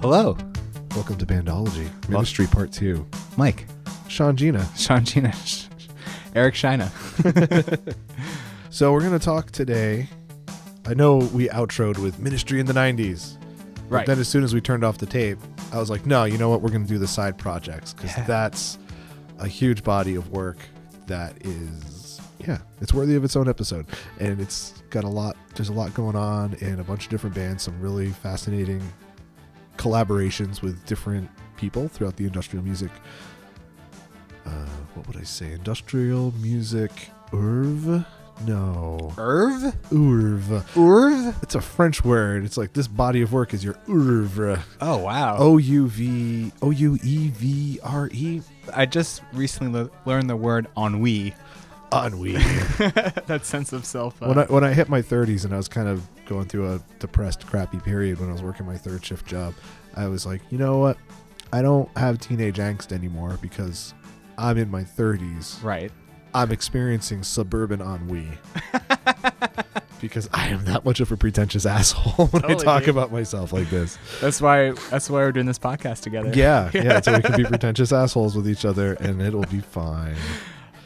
Hello, Welcome to Bandology, Ministry Part 2. Mike, Sean Gina. Sean Gina, Eric Shina. So we're going to talk today. I know we outroed with Ministry in the 90s. But Right. then as soon as we turned off the tape, I was like, no, you know what? We're going to do the side projects because Yeah. that's a huge body of work that is, yeah, it's worthy of its own episode. And it's got a lot, there's a lot going on in a bunch of different bands, some really fascinating collaborations with different people throughout the industrial music. Uh, what would I say? Industrial music. Urv? No. Irv? Urv. Irv? It's a French word. It's like this body of work is your oeuvre. Oh, wow. O U V O U E V R E. I just recently le- learned the word ennui. Ennui. that sense of self. Uh, when I when I hit my 30s and I was kind of going through a depressed, crappy period when I was working my third shift job, I was like, you know what? I don't have teenage angst anymore because I'm in my 30s. right. I'm experiencing suburban ennui. because I am that much of a pretentious asshole when I talk dude. about myself like this. That's why. That's why we're doing this podcast together. Yeah, yeah, so we can be pretentious assholes with each other and it'll be fine.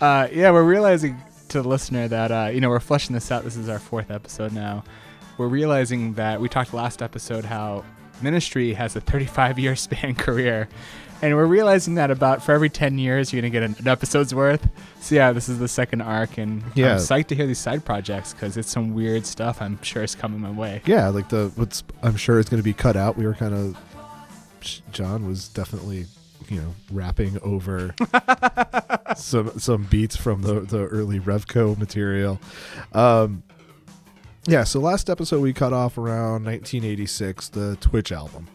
Uh, yeah, we're realizing to the listener that uh, you know we're fleshing this out. This is our fourth episode now. We're realizing that we talked last episode how ministry has a 35 year span career, and we're realizing that about for every 10 years you're gonna get an, episode's worth. So yeah, this is the second arc, and Yeah. I'm psyched to hear these side projects because it's some weird stuff. I'm sure is coming my way. Yeah, like the what's I'm sure it's going to be cut out. We were kind of John was definitely you know rapping over some some beats from the the early Revco material. Um yeah, so last episode we cut off around 1986, the Twitch album,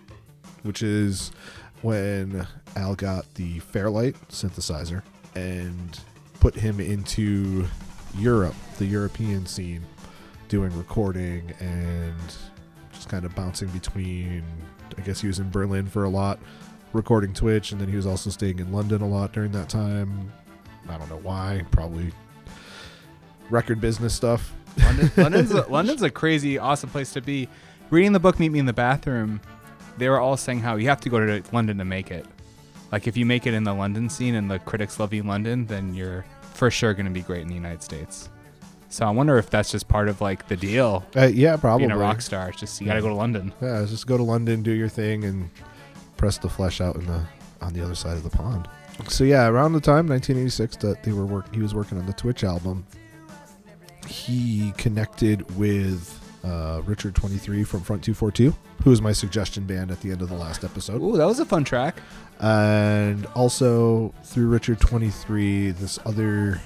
which is when Al got the Fairlight synthesizer and put him into Europe, the European scene, doing recording and just kind of bouncing between. I guess he was in Berlin for a lot, recording Twitch, and then he was also staying in London a lot during that time. I don't know why, probably record business stuff. London, London's a, London's a crazy, awesome place to be. Reading the book "Meet Me in the Bathroom," they were all saying how you have to go to London to make it. Like if you make it in the London scene and the critics love you in London, then you're for sure going to be great in the United States. So I wonder if that's just part of like the deal. Uh, yeah, probably. Being a rock star, it's just you got to go to London. Yeah, just go to London, do your thing, and press the flesh out in the on the other side of the pond. So yeah, around the time 1986 that they were work, he was working on the Twitch album. He connected with uh, Richard 23 from Front 242, who was my suggestion band at the end of the last episode, Ooh, that was a fun track. and also through Richard 23, this other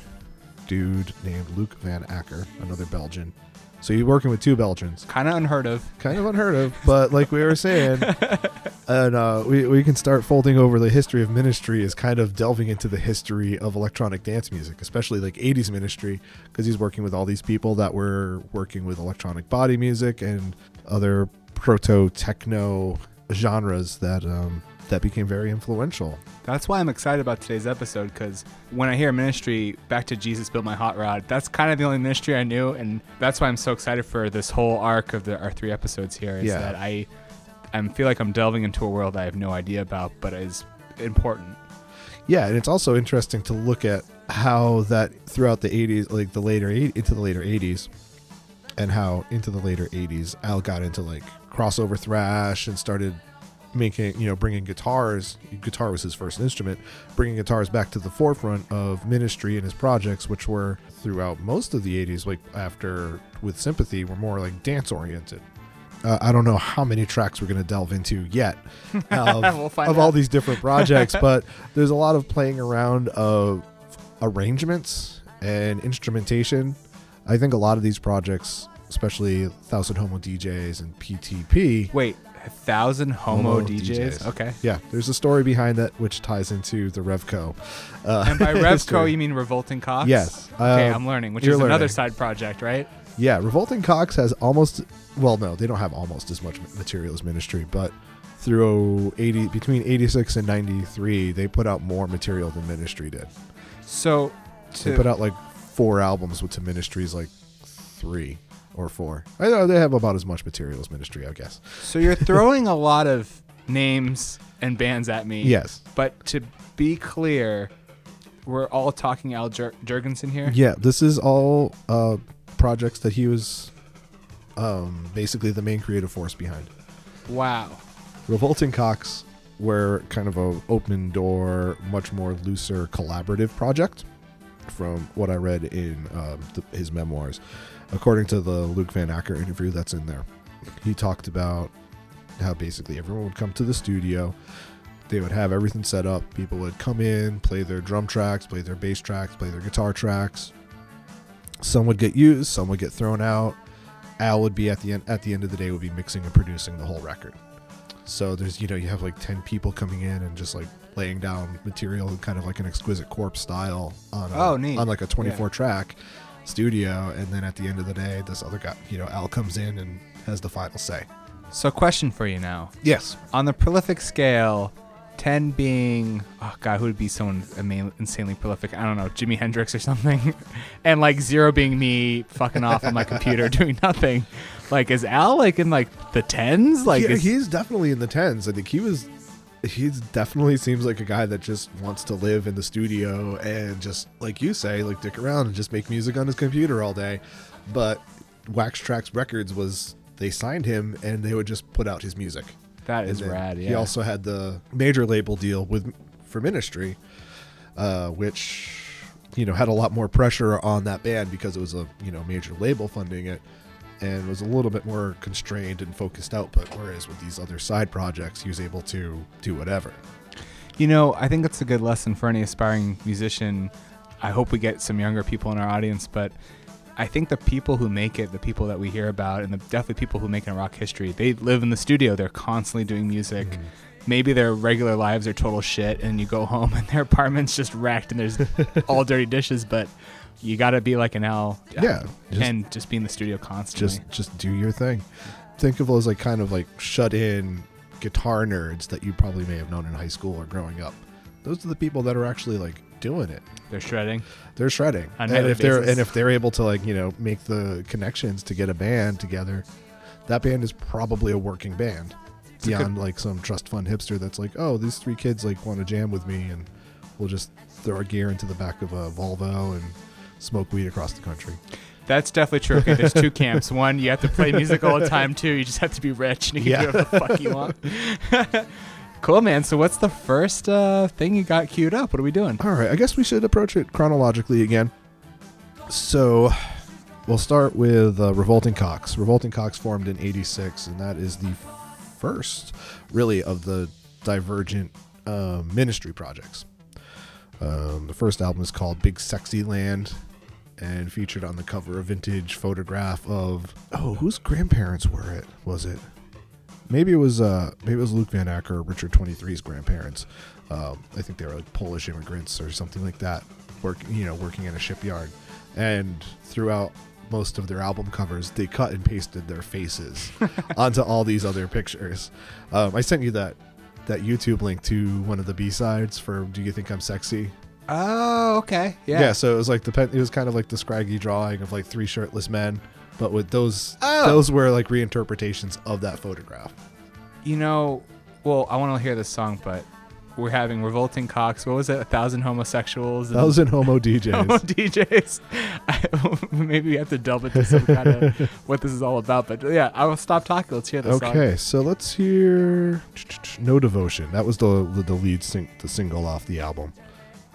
dude named Luke Van Acker, another Belgian. So you're working with two Belgians Kind of unheard of. kind of unheard of, but like we were saying, and uh, we we can start folding over the history of ministry as kind of delving into the history of electronic dance music, especially like '80s ministry, because he's working with all these people that were working with electronic body music and other proto techno genres that um, that became very influential. That's why I'm excited about today's episode because when I hear ministry, back to Jesus built my hot rod. That's kind of the only ministry I knew, and that's why I'm so excited for this whole arc of the our three episodes here. Is Yeah. that I, I feel like I'm delving into a world I have no idea about, but is important. Yeah, and it's also interesting to look at how that throughout the 80s, like the later eight, into the later 80s, and how into the later 80s, Al got into like crossover thrash and started making, you know, bringing guitars. Guitar was his first instrument, bringing guitars back to the forefront of ministry and his projects, which were throughout most of the 80s, like after with Sympathy, were more like dance oriented. Uh, I don't know how many tracks we're going to delve into yet of, We'll of all these different projects, but there's a lot of playing around of arrangements and instrumentation. I think a lot of these projects, especially Thousand Homo DJs and PTP, Wait, a thousand homo, Homo DJs? DJs. Okay. yeah, there's a story behind that which ties into the Revco. Uh, And by Revco, you mean Revolting Cocks? Yes. Okay, Uh, I'm learning, which is another side project, right? Yeah, Revolting Cocks has almost well, no, they don't have almost as much material as Ministry, but through 80 between 86 and 93, they put out more material than Ministry did. So, They put out like four albums with to Ministry's like 3 or 4. I know they have about as much material as Ministry, I guess. so you're throwing a lot of names and bands at me. Yes. But to be clear, we're all talking Al Jur- Jourgensen here. Yeah, this is all uh, projects that he was um, basically the main creative force behind. Wow. Revolting Cocks were kind of a open door, much more looser collaborative project. From what I read in um, th- his memoirs, according to the Luke Van Acker interview that's in there, he talked about how basically everyone would come to the studio, they would have everything set up. People would come in, play their drum tracks, play their bass tracks, play their guitar tracks. Some would get used, some would get thrown out. Al would be at the end at the end of the day would be mixing and producing the whole record. So there's you know you have like ten people coming in and just like laying down material in kind of like an exquisite corpse style on a, Oh, on like a 24 track studio, and then at the end of the day, this other guy you know Al comes in and has the final say. So, question for you now. Yes. On the prolific scale, 10 being, oh God, who would be someone insanely prolific? I don't know, Jimi Hendrix or something. and like zero being me fucking off on my computer doing nothing. Like, is Al like in like the tens? Like, yeah, is- he's definitely in the tens. I think he was. He definitely seems like a guy that just wants to live in the studio and just like you say, like dick around and just make music on his computer all day. But Wax Trax Records was they signed him and they would just put out his music. that is rad. Yeah. He also had the major label deal with for Ministry, uh, which you know had a lot more pressure on that band because it was a you know major label funding it, and was a little bit more constrained and focused output. Whereas with these other side projects, he was able to do whatever. You know, I think that's a good lesson for any aspiring musician. I hope we get some younger people in our audience, but I think the people who make it, the people that we hear about, and the definitely people who make it in rock history, they live in the studio. They're constantly doing music. Mm-hmm. Maybe their regular lives are total shit, and you go home and their apartment's just wrecked and there's all dirty dishes. But you got to be like an L. Yeah, just- and just be in the studio constantly. Just just do your thing. Think of those like kind of like shut in guitar nerds that you probably may have known in high school or growing up. Those are the people that are actually like doing it. They're shredding. they're shredding and if they're and if they're able to like you know make the connections to get a band together that band is probably a working band good- beyond like some trust fund hipster that's like oh these three kids like want to jam with me and we'll just throw our gear into the back of a volvo and smoke weed across the country That's definitely true. Okay, there's two camps. One, you have to play music all the time. Two, you just have to be rich and you can Yeah. do whatever the fuck you want. cool, man. So, what's the first uh, thing you got queued up? What are we doing? all right i guess we should approach it chronologically again so we'll start with uh, revolting cocks revolting cocks formed in 86 and that is the first really of the divergent uh, ministry projects um, the first album is called big sexy land and featured on the cover a vintage photograph of oh whose grandparents were it? Was it? Maybe it was uh maybe it was luke van acker or richard 23's grandparents. Um, i think they were like polish immigrants or something like that work you know working in a shipyard. And throughout most of their album covers they cut and pasted their faces onto all these other pictures. Um, i sent you that that youtube link to one of the b-sides for do you think i'm sexy Oh, okay. Yeah. yeah. so it was like the pen, it was kind of like the scraggy drawing of like three shirtless men, but with those Oh. those were like reinterpretations of that photograph. You know, well, I want to hear this song, but we're having Revolting cocks. What was it? A thousand homosexuals. and- Thousand homo Homo DJs. DJs. I, maybe we have to delve into some kind of what this is all about. But yeah, I will stop talking. Let's hear the song. okay, so let's hear "No Devotion." That was the the, the lead sing, the single off the album,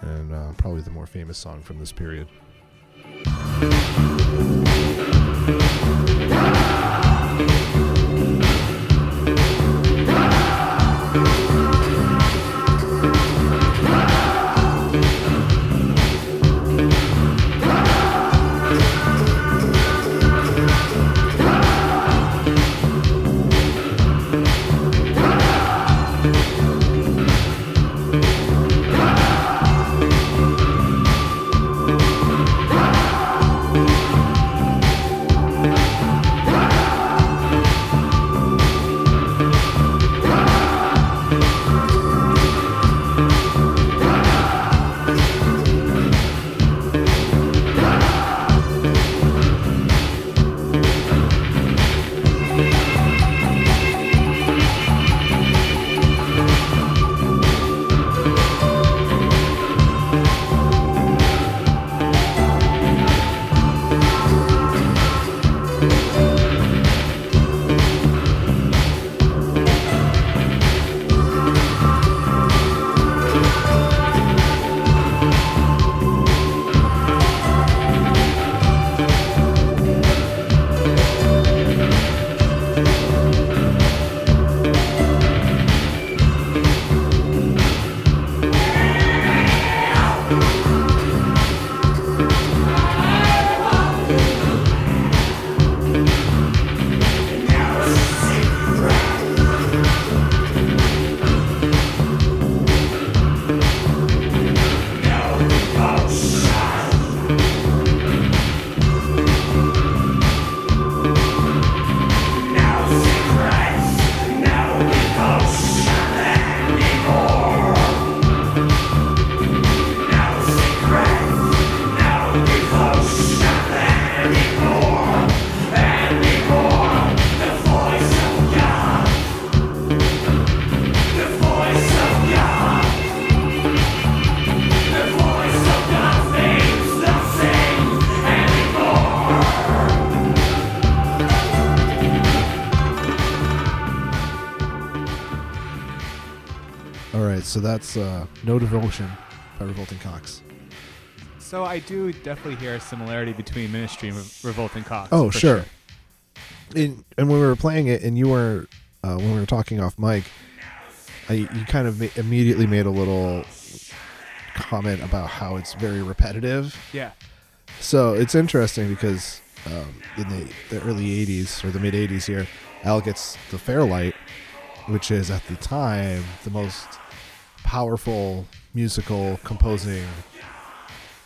and uh, probably the more famous song from this period. So that's uh, No Devotion by Revolting Cocks. So I do definitely hear a similarity between Ministry and Re- Revolting Cocks. Oh, for sure. And, and when we were playing it, and you were uh, when we were talking off mic, I, you kind of ma- immediately made a little comment about how it's very repetitive. Yeah. So it's interesting because um, in the, the early 80s or the mid 80s here, Al gets the Fairlight, which is at the time the most powerful musical composing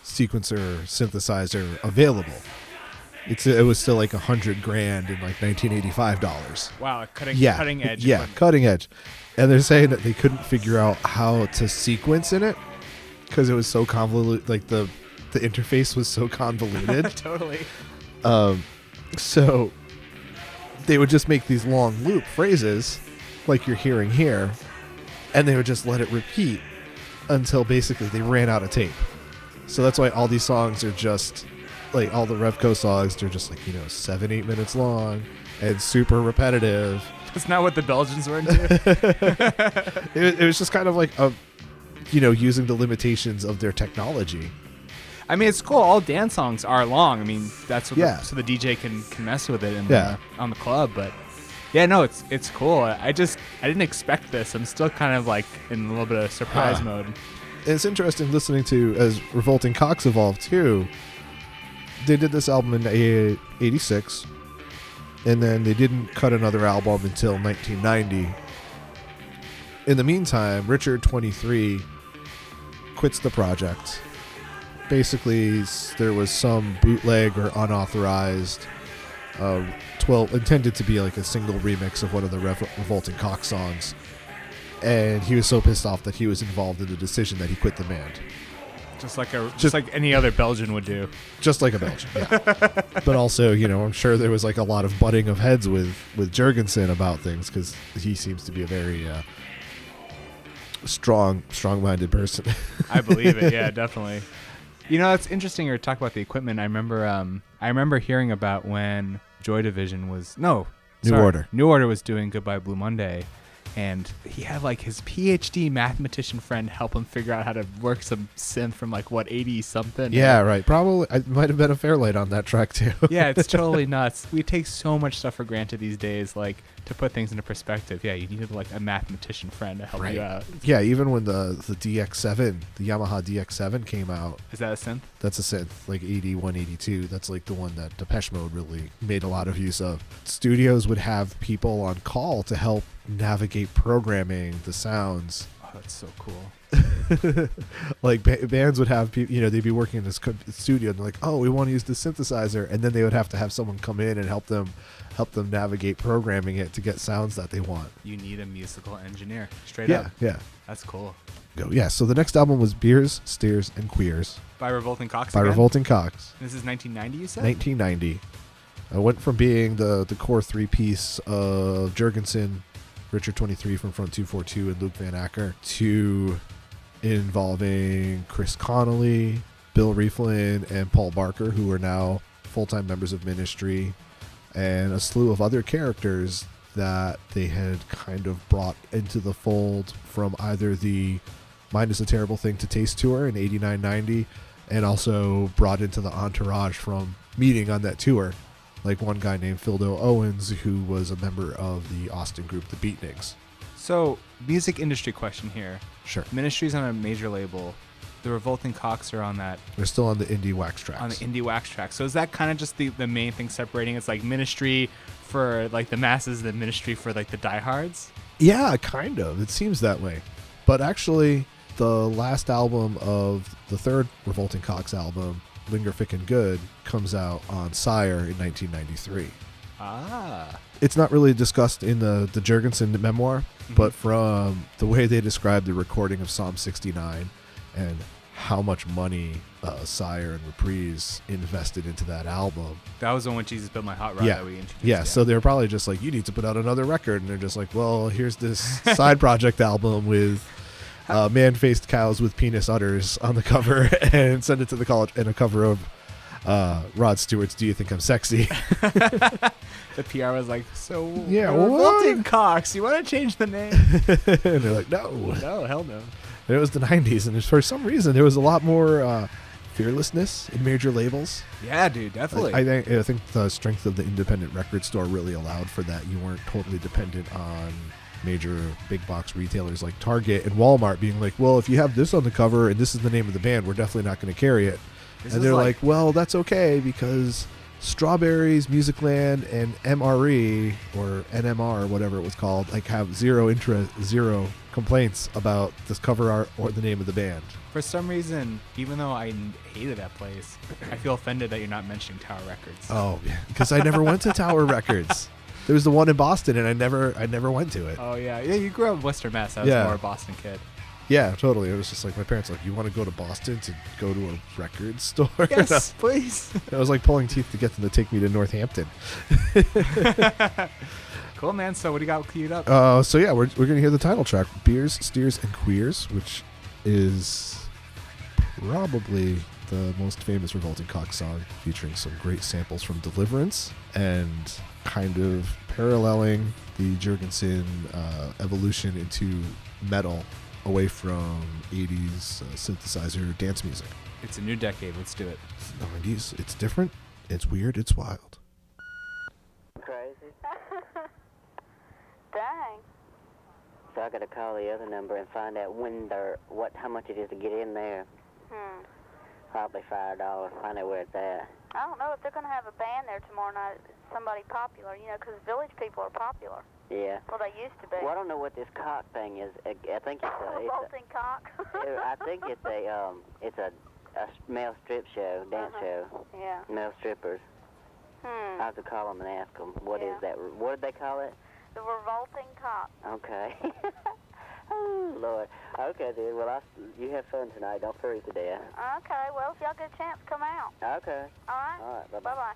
sequencer synthesizer available. It's it was still like a hundred grand in like 1985 dollars. Wow, cutting Yeah, cutting edge. Yeah, equipment. cutting edge. And they're saying that they couldn't figure out how to sequence in it because it was so convoluted. Like the the interface was so convoluted. totally. Um, so they would just make these long loop phrases, like you're hearing here, and they would just let it repeat until basically they ran out of tape. So that's why all these songs are just like all the Revco songs. They're just like you know seven, eight minutes long and super repetitive. That's not what the Belgians were into. It, it was just kind of like a, you know, using the limitations of their technology. I mean, it's cool. All dance songs are long. I mean, that's what Yeah. the, so the DJ can, can mess with it in Yeah. the, on the club. But yeah, no, it's it's cool. I just I didn't expect this. I'm still kind of like in a little bit of surprise Huh. mode. it's interesting listening to as Revolting Cocks evolved too. They did this album in a- 86, and then they didn't cut another album until 1990. In the meantime, Richard 23 quits the project. Basically, there was some bootleg or unauthorized uh, 12 intended to be like a single remix of one of the Rev- Revolting Cock songs and he was so pissed off that he was involved in the decision that he quit the band, Just like a just, Just- like any other Belgian would do. just like a Belgian. Yeah. but also, you know, I'm sure there was like a lot of butting of heads with with Jourgensen about things because he seems to be a very uh, strong, strong-minded person. I believe it. Yeah, definitely. You know, it's interesting. You talk about the equipment. I remember. Um, I remember hearing about when Joy Division was no New sorry, Order. New Order was doing Goodbye Blue Monday, and he had like his PhD mathematician friend help him figure out how to work some synth from like what eighty something. yeah, right. Probably, I might have been a Fairlight on that track too. yeah, it's totally nuts. We take so much stuff for granted these days. Like to put things into perspective. Yeah, you needed like a mathematician friend to help Right. you out. yeah, even when the the DX7, the Yamaha DX7 came out, Is that a synth? That's a synth, like 81, 82. That's like the one that Depeche Mode really made a lot of use of. Studios would have people on call to help navigate programming the sounds. Oh, that's so cool. like ba- bands would have people, you know, they'd be working in this co- studio and they're like, oh, we want to use the synthesizer, and then they would have to have someone come in and help them, help them navigate programming it to get sounds that they want. You need a musical engineer. Straight Yeah, up. yeah. That's cool. Go. Yeah. So the next album was Beers, Steers, and Queers By Revolting Cocks. by again? Revolting Cocks. This is 1990, you said? 1990. I went from being the the core three piece of Jourgensen, Richard 23 from Front 242, and Luke Van Acker to involving Chris Connolly, Bill Rieflin, and Paul Barker, who are now full time members of Ministry, and a slew of other characters that they had kind of brought into the fold from either the Mind is a Terrible Thing to Taste tour in 89 90 and also brought into the entourage from meeting on that tour. Like one guy named Phildo Owens, who was a member of the Austin group, the Beatniks. So, music industry question here. Sure. Ministry's on a major label. The Revolting Cocks are on that They're still on the indie wax trax. on the indie wax track. So is that kind of just the, the main thing separating? It's like Ministry for like the masses, the Ministry for like the diehards. yeah, kind of. It seems that way. But actually, the last album of the third Revolting Cocks album, Linger and Good, comes out on Sire in 1993. Ah, It's not really discussed in the, the Jourgensen memoir, Mhm. but from the way they describe the recording of Psalm 69 and how much money uh, Sire and Reprise invested into that album. that was the one Jesus built my hot rod Yeah. that we introduced. Yeah, so they're probably just like, you need to put out another record. And they're just like, well, here's this side project album with uh, man faced cows with penis udders on the cover and send it to the college and a cover of uh, Rod Stewart's Do You Think I'm Sexy? the PR was like, "So Yeah, we're what? Revolting Cocks. You want to change the name?" and they're like, no. no, hell no. And it was the 90s, and for some reason, there was a lot more uh, fearlessness in major labels. Yeah, dude, definitely. I, I think I think the strength of the independent record store really allowed for that. You weren't totally dependent on major big box retailers like Target and Walmart being like, "Well, if you have this on the cover and this is the name of the band, we're definitely not going to carry it." This and they're like, "Well, that's okay because Strawberries, Musicland, and MRE or NMR, whatever it was called, like have zero interest, zero complaints about this cover art or the name of the band." for some reason, even though I hated that place, I feel offended that you're not mentioning Tower Records. Oh, yeah, because I never went to Tower Records. There was the one in Boston, and I never, I never went to it. Oh yeah, yeah. You grew up in Western Mass. I was Yeah. more a Boston kid. Yeah, totally. It was just like my parents like, you want to go to Boston to go to a record store? Yes, please. I was like pulling teeth to get them to take me to Northampton. cool, man. So what do you got queued up? Uh, so yeah, we're, we're gonna hear the title track, "Beers, Steers, and Queers," which is probably the most famous Revolting Cock song, featuring some great samples from Deliverance and kind of paralleling the Jourgensen uh, evolution into metal away from 80s uh, synthesizer dance music. it's a new decade. Let's do it. 90s, it's different, it's weird, it's wild. Crazy. Dang. So I gotta call the other number and find out when they're what how much it is to get in there. Hmm. Probably five dollars. Find out where it's at. I don't know if they're going to have a band there tomorrow night. Somebody popular, you know, because village people are popular. Yeah. Well, they used to be. Well, I don't know what this cock thing is. I think it's a. It's Revolting cock. I think it's a um. It's a, a male strip show, dance Uh-huh. show, Yeah. male strippers. Hmm. I have to call them and ask them what is Yeah. that. What did they call it? The revolting cock. Okay. oh Lord. Okay, dude. Well, I, you have fun tonight. Don't freeze to death. Okay. Well, if y'all get a chance, come out. Okay. All right. All right. Bye Bye bye.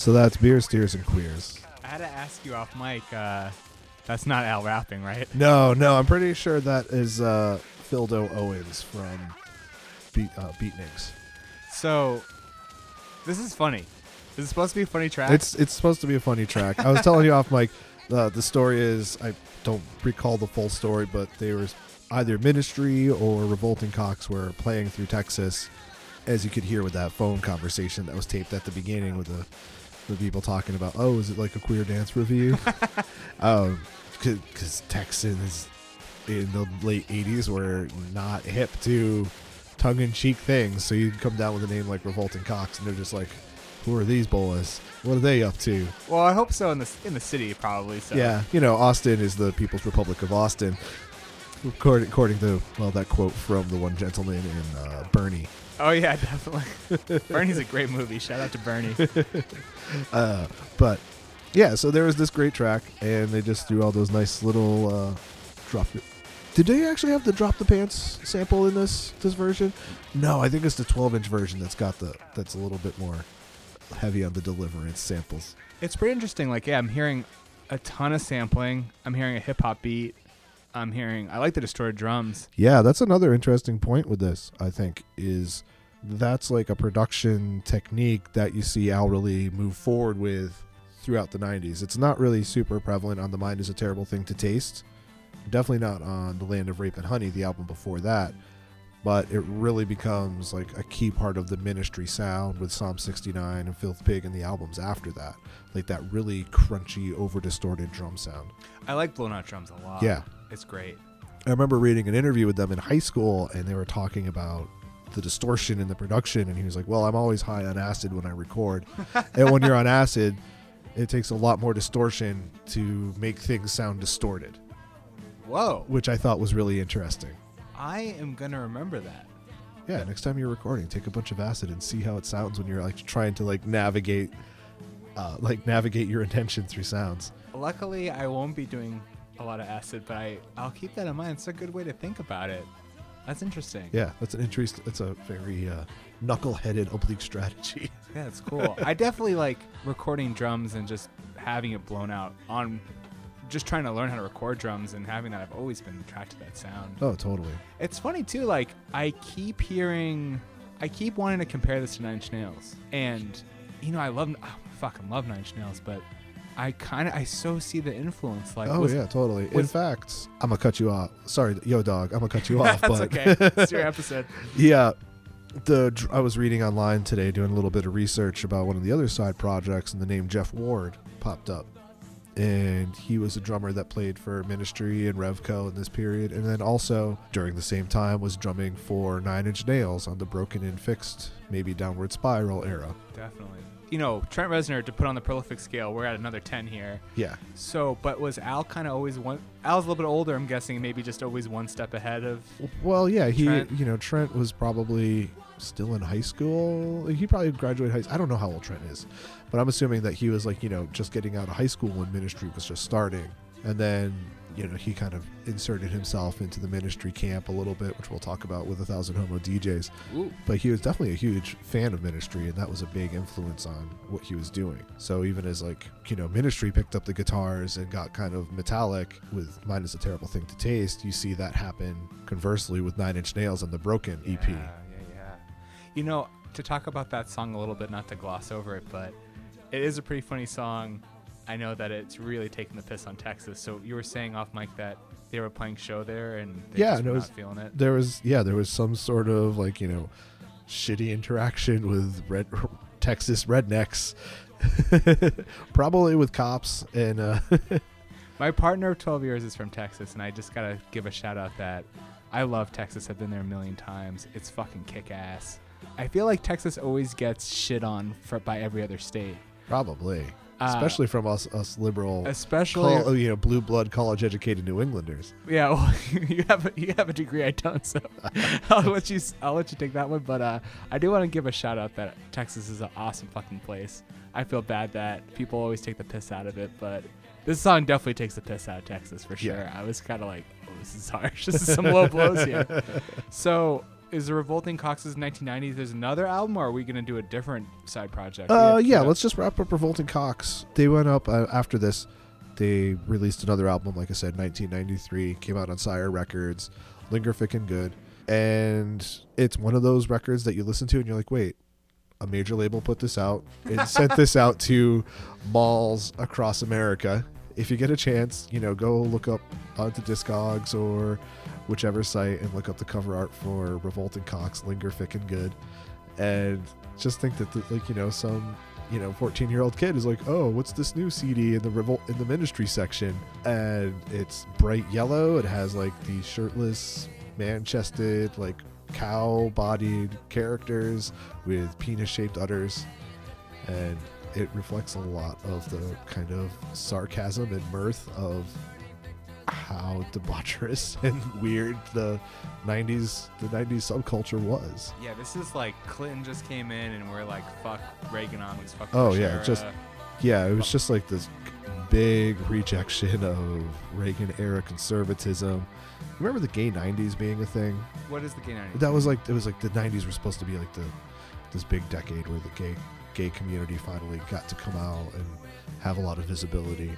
So that's beer, steers, and queers. I had to ask you off mic. Uh, that's not Al rapping, right? No, no, I'm pretty sure that is uh, Phildo Owens from Beat uh, Beatniks. So, this is funny. This is supposed to be a funny track. It's it's supposed to be a funny track. I was telling you off mic. Uh, the story is I don't recall the full story, but they were either Ministry or Revolting Cocks were playing through Texas, as you could hear with that phone conversation that was taped at the beginning with the the people talking about, oh, is it like a queer dance review? um, because Texans in the late '80s were not hip to tongue-in-cheek things, so you come down with a name like Revolting Cocks, and they're just like, who are these boys? What are they up to? well, I hope so in the in the city probably. So. Yeah, you know, Austin is the People's Republic of Austin. According, according to well, that quote from the one gentleman in uh, Bernie. Oh yeah, definitely. Bernie's a great movie. Shout out to Bernie. Uh, but yeah, so there was this great track, and they just threw all those nice little uh, drop. Did they actually have the drop the pants sample in this this version? No, I think it's the 12 inch version that's got the that's a little bit more heavy on the deliverance samples. It's pretty interesting. Like, yeah, I'm hearing a ton of sampling. I'm hearing a hip hop beat. I'm hearing. I like the distorted drums. Yeah, that's another interesting point with this, I think, is that's like a production technique that you see Al really move forward with throughout the 90s. It's not really super prevalent on The Mind is a Terrible Thing to Taste. Definitely not on The Land of Rape and Honey, the album before that. But it really becomes like a key part of the ministry sound with Psalm 69 and Filth Pig and the albums after that. Like that really crunchy, over distorted drum sound. I like blown out drums a lot. Yeah. It's great. I remember reading an interview with them in high school, and they were talking about the distortion in the production, and he was like, "Well, I'm always high on acid when I record, and when you're on acid, it takes a lot more distortion to make things sound distorted," Whoa, which I thought was really interesting. I am gonna remember that. Yeah, next time you're recording, take a bunch of acid and see how it sounds when you're like trying to like navigate, uh, like navigate your intention through sounds. Luckily, I won't be doing a lot of acid, but I I'll keep that in mind. It's a good way to think about it. That's interesting. Yeah, that's an interest. It's a very uh, knuckle-headed oblique strategy. Yeah, it's cool. I definitely like recording drums and just having it blown out on just trying to learn how to record drums and having that I've always been attracted to that sound. oh, totally. It's funny too, like I keep hearing I keep wanting to compare this to Nine Inch Nails. And you know, I love oh, fucking love Nine Inch Nails, but I kind of I so see the influence like Oh yeah, totally. In fact, I'm gonna cut you off. Sorry, yo dog, I'm gonna cut you off. That's but okay. It's your episode. yeah, the I was reading online today, doing a little bit of research about one of the other side projects, and the name Jeff Ward popped up, and he was a drummer that played for Ministry and Revco in this period, and then also during the same time was drumming for Nine Inch Nails on the Broken and Fixed, maybe Downward Spiral era. Definitely. You know, Trent Reznor to put on the prolific scale, we're at another 10 here. Yeah, So, but was Al kind of always one? Al's a little bit older, I'm guessing, maybe just always one step ahead of. Well, yeah, he, Trent. you know, Trent was probably still in high school. He probably graduated high. School. I don't know how old Trent is, but I'm assuming that he was like, you know, just getting out of high school when ministry was just starting, and then, you know, he kind of inserted himself into the ministry camp a little bit, which we'll talk about with a thousand homo DJs. Ooh. But he was definitely a huge fan of ministry, and that was a big influence on what he was doing. So even as like you know, ministry picked up the guitars and got kind of metallic with "Mind Is a Terrible Thing to Taste," you see that happen conversely with Nine Inch Nails on the Broken EP. Yeah, yeah, yeah. You know, to talk about that song a little bit, not to gloss over it, but it is a pretty funny song. I know that it's really taking the piss on Texas. So you were saying off mic that they were playing show there and they Yeah, were it not was- feeling it. There was yeah, there was some sort of like you know, shitty interaction with red Texas rednecks, probably with cops and uh, My partner of 12 years is from Texas, and I just gotta give a shout out that I love Texas. I've been there a million times. It's fucking kick ass. I feel like Texas always gets shit on for, by every other state, probably. Uh, Especially from us, us liberal, especially col- you know, blue blood, college educated New Englanders. Yeah, well, you have a, you have a degree. I don't, so I'll let you I'll let you take that one. But uh, I do want to give a shout out that Texas is an awesome fucking place. I feel bad that people always take the piss out of it, but this song definitely takes the piss out of Texas for sure. Yeah. I was kind of like, oh, this is harsh. This is some low blows here. So is the Revolting Cocks's 1990s? There's another album, or are we gonna do a different side project? Uh, yeah, let's just wrap up Revolting Cocks. They went up uh, after this. They released another album, like I said, 1993. Came out on Sire Records, Linger and Good, and it's one of those records that you listen to and you're like, wait, a major label put this out and sent this out to malls across America. If you get a chance, you know, go look up onto Discogs or whichever site and look up the cover art for Revolting Cocks, Linger Thick and Good, and just think that, the, like, you know, some you know 14 year old kid is like oh what's this new cd in the revolt in the ministry section? And it's bright yellow. It has like these shirtless man-chested like cow-bodied characters with penis-shaped udders. And it reflects a lot of the kind of sarcasm and mirth of how debaucherous and weird the 90s the 90s subculture was Yeah, this is like Clinton just came in and we're like, fuck Reaganomics, fuck. Oh, Bush yeah, era. just- yeah, it was just like this big rejection of Reagan era conservatism. Remember the gay '90s being a thing? what is the gay 90s? That was like it was like the '90s were supposed to be like the this big decade where the gay gay community finally got to come out and have a lot of visibility.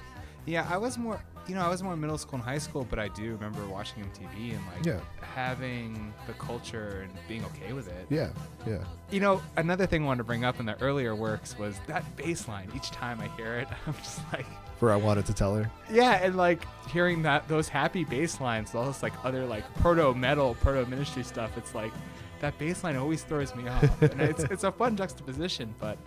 Yeah, I was more, you know, I was more in middle school and high school, but I do remember watching MTV and like Yeah. having the culture and being okay with it. Yeah, yeah, You know, another thing I wanted to bring up in the earlier works was that bass line. Each time I hear it, I'm just like, For I wanted to tell her. yeah, and like hearing that those happy bass lines, all this like other like proto metal, proto ministry stuff. It's like that bass line always throws me off, and it's it's a fun juxtaposition. But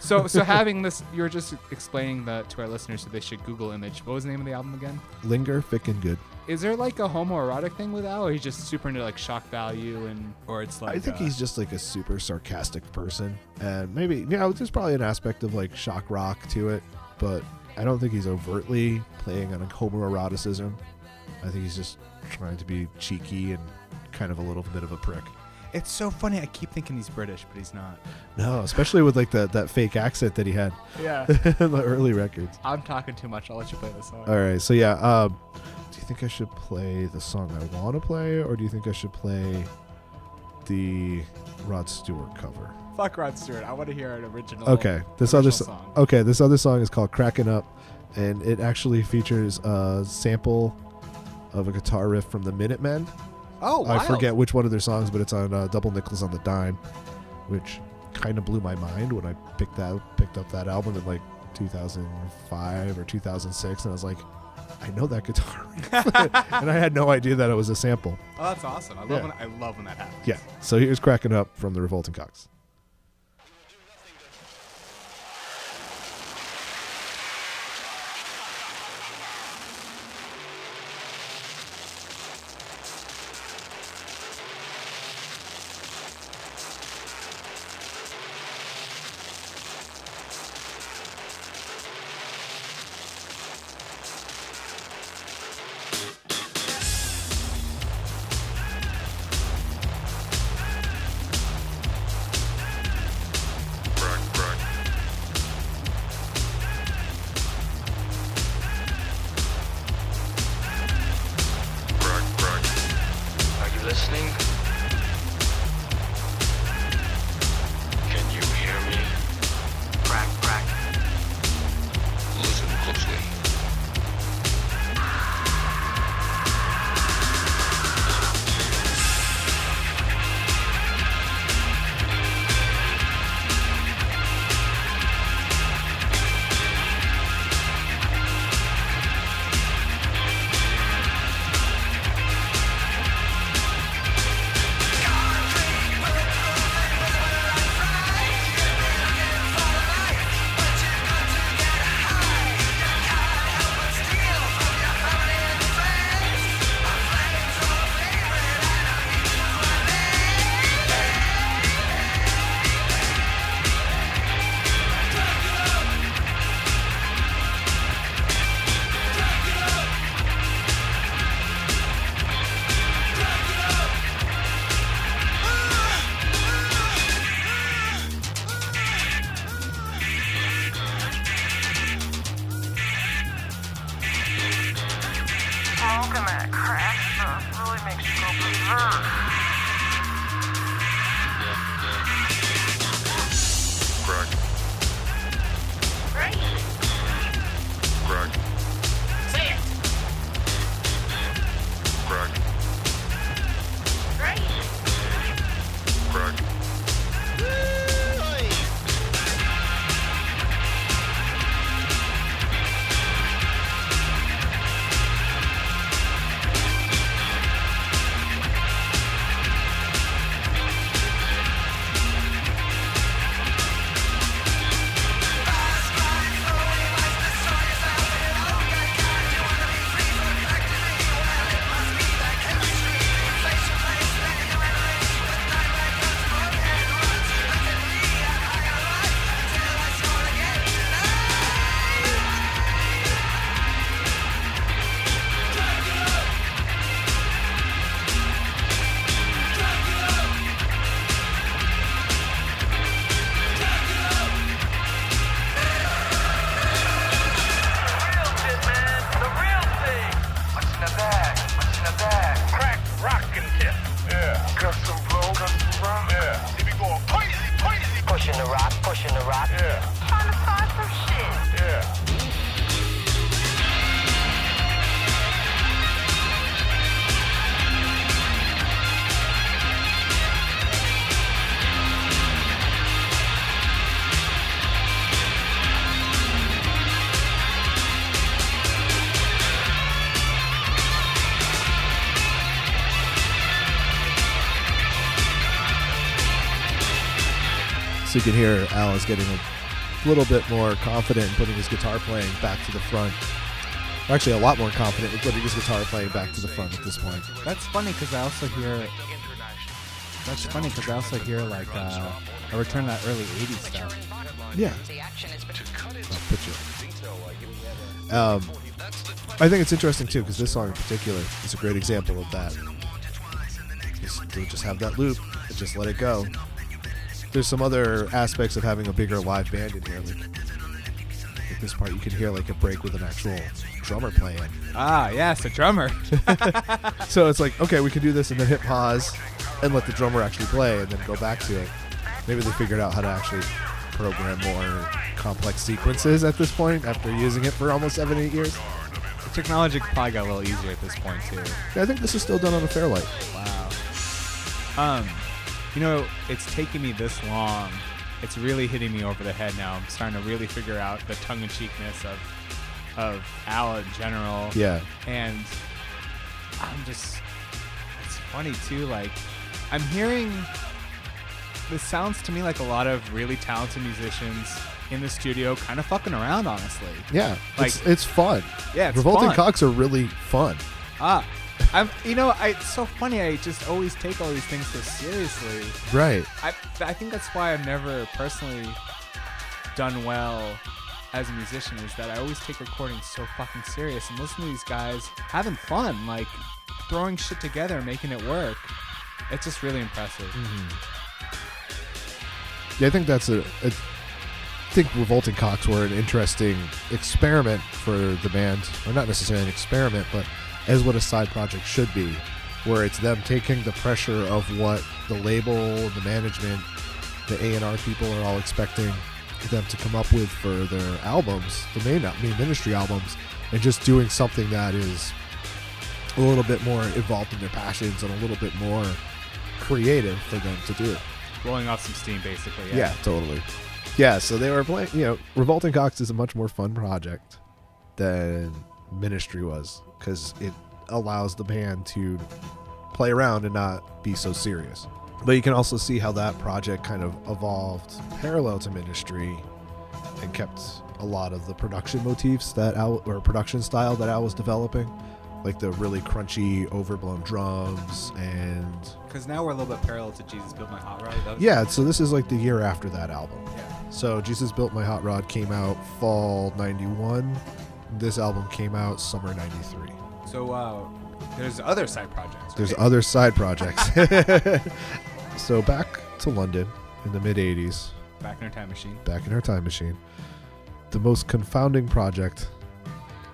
so so having this, you were just explaining that to our listeners so they should Google image. What was the name of the album again? Linger, thick and good. Is there like a homoerotic thing with Al, or he's just super into like shock value and, or it's like I think uh, he's just like a super sarcastic person, and maybe you know there's probably an aspect of like shock rock to it, but I don't think he's overtly playing on a homoeroticism. I think he's just trying to be cheeky and kind of a little bit of a prick. It's so funny. I keep thinking he's British, but he's not. No, especially with like that that fake accent that he had Yeah. the early records. I'm talking too much. I'll let you play the song. All right, so yeah, um, do you think I should play the song I want to play, or do you think I should play the Rod Stewart cover? Fuck Rod Stewart. I want to hear an original. Okay, this other original so- song. okay, this other song is called "Cracking Up," and it actually features a sample of a guitar riff from the Minutemen. Oh, I wild. forget which one of their songs, but it's on uh, "Double Nickels on the Dime," which kind of blew my mind when I picked that picked up that album in like 2005 or 2006, and I was like, I know that guitar, and I had no idea that it was a sample. Oh, that's awesome. I love Yeah. when I love when that happens. Yeah, so here's "Cracking Up" from the Revolting Cocks. Smoking that crack stuff really makes you go can hear Al is getting a little bit more confident in putting his guitar playing back to the front. Actually, a lot more confident in putting his guitar playing back to the front at this point. That's funny because I also hear. That's funny because I also hear like uh, a return to that early '80s stuff. Yeah. I'll put you. Um, I think it's interesting too because this song in particular is a great example of that. Just, just have that loop, and just let it go. There's some other aspects of having a bigger live band in here. Like, like this part, you can hear like a break with an actual drummer playing. Ah, yes, a drummer. So it's like, okay, we can do this and then hit pause and let the drummer actually play and then go back to it. Maybe they figured out how to actually program more complex sequences at this point after using it for almost seven, eight years. the technology probably got a little easier at this point too. I think this is still done on a Fairlight. Wow. Um, you know, it's taken me this long. It's really hitting me over the head now. I'm starting to really figure out the tongue-in-cheekness of of Al in general. Yeah. And I'm just it's funny too, like I'm hearing this sounds to me like a lot of really talented musicians in the studio kind of fucking around honestly. Yeah. Like- it's, it's fun. Yeah, it's Revolting fun. Cocks are really fun. Ah. I'm you know, I it's so funny I just always take all these things so seriously. Right. I, I think that's why I've never personally done well as a musician is that I always take recording so fucking serious and listen to these guys having fun, like throwing shit together, making it work. It's just really impressive. Mm-hmm. Yeah, I think that's a. a I think Revolting Cocks were an interesting experiment for the band, or not necessarily an experiment, but as what a side project should be, where it's them taking the pressure of what the label, the management, the A and R people are all expecting them to come up with for their albums, the main main ministry albums, and just doing something that is a little bit more involved in their passions and a little bit more creative for them to do. Blowing off some steam, basically. Yeah, totally. Yeah, so they were playing. You know, Revolting Cocks is a much more fun project than Ministry was because it allows the band to play around and not be so serious. But you can also see how that project kind of evolved parallel to Ministry and kept a lot of the production motifs that Al or production style that Al was developing, like the really crunchy, overblown drums and Because now we're a little bit parallel to Jesus Built My Hot Rod. Was- yeah. So this is like the year after that album. Yeah. So Jesus Built My Hot Rod came out fall 91. This album came out summer 93. So uh, there's other side projects. There's right? other side projects. so back to London in the mid 80s, back in our time machine. back in our time machine. The most confounding project.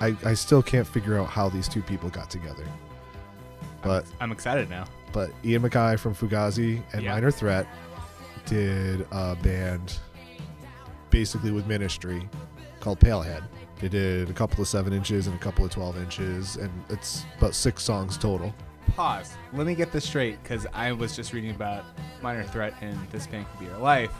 I, I still can't figure out how these two people got together. But I'm excited now. but Ian MacKaye from Fugazi and Yeah. Minor Threat did a band basically with Ministry called Palehead. They did a couple of seven inches and a couple of twelve inches, and it's about six songs total. Pause. Let me get this straight because I was just reading about Minor Threat and This Band Could Be Your Life.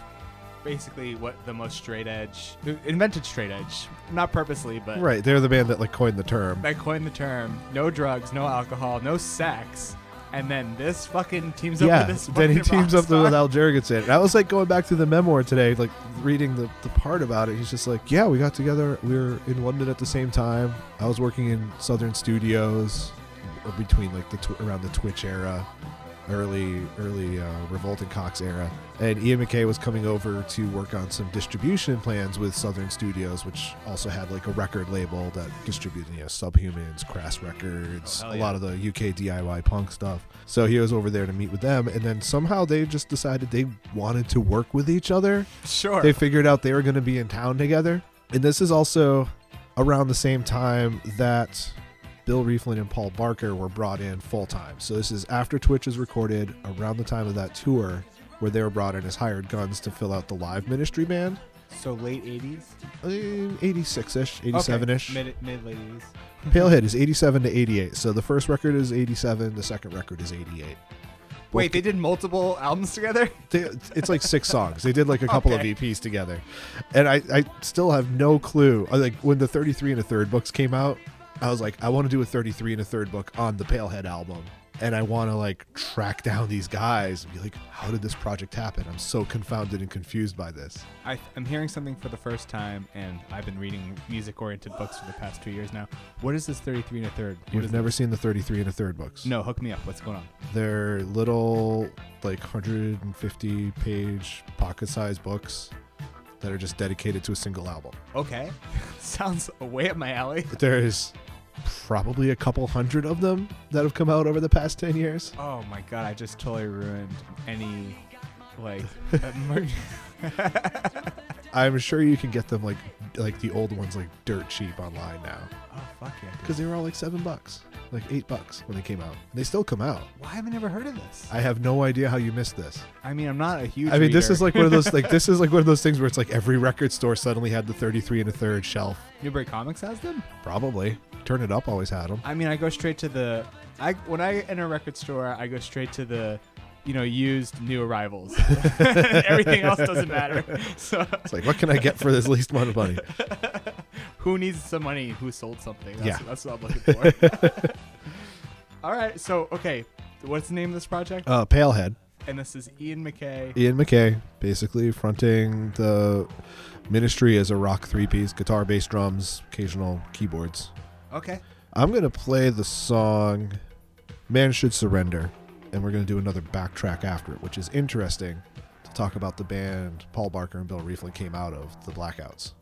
Basically, what the most straight edge, invented straight edge, not purposely, but Right, they're the band that like coined the term. that coined the term. No drugs, no alcohol, no sex, and then this fucking teams up yeah, with this. then he teams up with. Al Jourgensen. And I was like going back through the memoir today, like reading the, the part about it. He's just like, yeah, we got together. We were in London at the same time. I was working in Southern Studios between like the tw- around the Twitch era, early early uh, Revolting Cocks era, and Ian MacKaye was coming over to work on some distribution plans with Southern Studios, which also had like a record label that distributed you know Subhumans, Crass Records, Oh, a hell lot of the UK DIY punk stuff. So he was over there to meet with them, and then somehow they just decided they wanted to work with each other. Sure. They figured out they were going to be in town together, and this is also around the same time that Bill Rieflin and Paul Barker were brought in full time. So this is after Twitch is recorded, around the time of that tour, where they were brought in as hired guns to fill out the live ministry band. So late 80s? 86 ish, 87 ish. Mid, mid late 80s. Palehead is 87 to 88. So the first record is 87, the second record is 88. Wait, they did multiple albums together? They, it's like six songs. They did like a couple Okay. of EPs together, and I, I still have no clue. Like when the 33 and a third books came out, I was like, I want to do a 33 and a third book on the Palehead album, and I want to like track down these guys and be like, how did this project happen? I'm so confounded and confused by this. I, I'm hearing something for the first time, and I've been reading music-oriented books for the past two years now. What is this 33 and a third? What You've is never this? seen the 33 and a third books. No, hook me up. What's going on? They're little, like 150 page pocket sized books that are just dedicated to a single album. Okay, sounds way up my alley. There's probably a couple hundred of them that have come out over the past 10 years. Oh my god, I just totally ruined any like I'm sure you can get them like like the old ones like dirt cheap online now Oh fuck yeah. dude. because they were all like seven bucks, like eight bucks when they came out. They still come out. Why have I never heard of this? I have no idea how you missed this. I mean, I'm not a huge. I mean, this reader. is like one of those like this is like one of those things where it's like every record store suddenly had the 33 and a third shelf. Newbury Comics has them. Probably. Turn it up always had them. I mean, I go straight to the. I when I enter a record store, I go straight to the, you know, used new arrivals. Everything else doesn't matter. So It's like what can I get for this least amount of money? who needs some money? Who sold something? That's, Yeah. that's what I'm looking for. All right, so okay, what's the name of this project? Uh, Palehead. and this is Ian MacKaye. Ian MacKaye, basically fronting the ministry as a rock three piece, guitar, bass, drums, occasional keyboards. Okay. I'm gonna play the song "Man Should Surrender," and we're gonna do another backtrack after it, which is interesting to talk about the band Paul Barker and Bill Rieflin came out of, the Blackouts.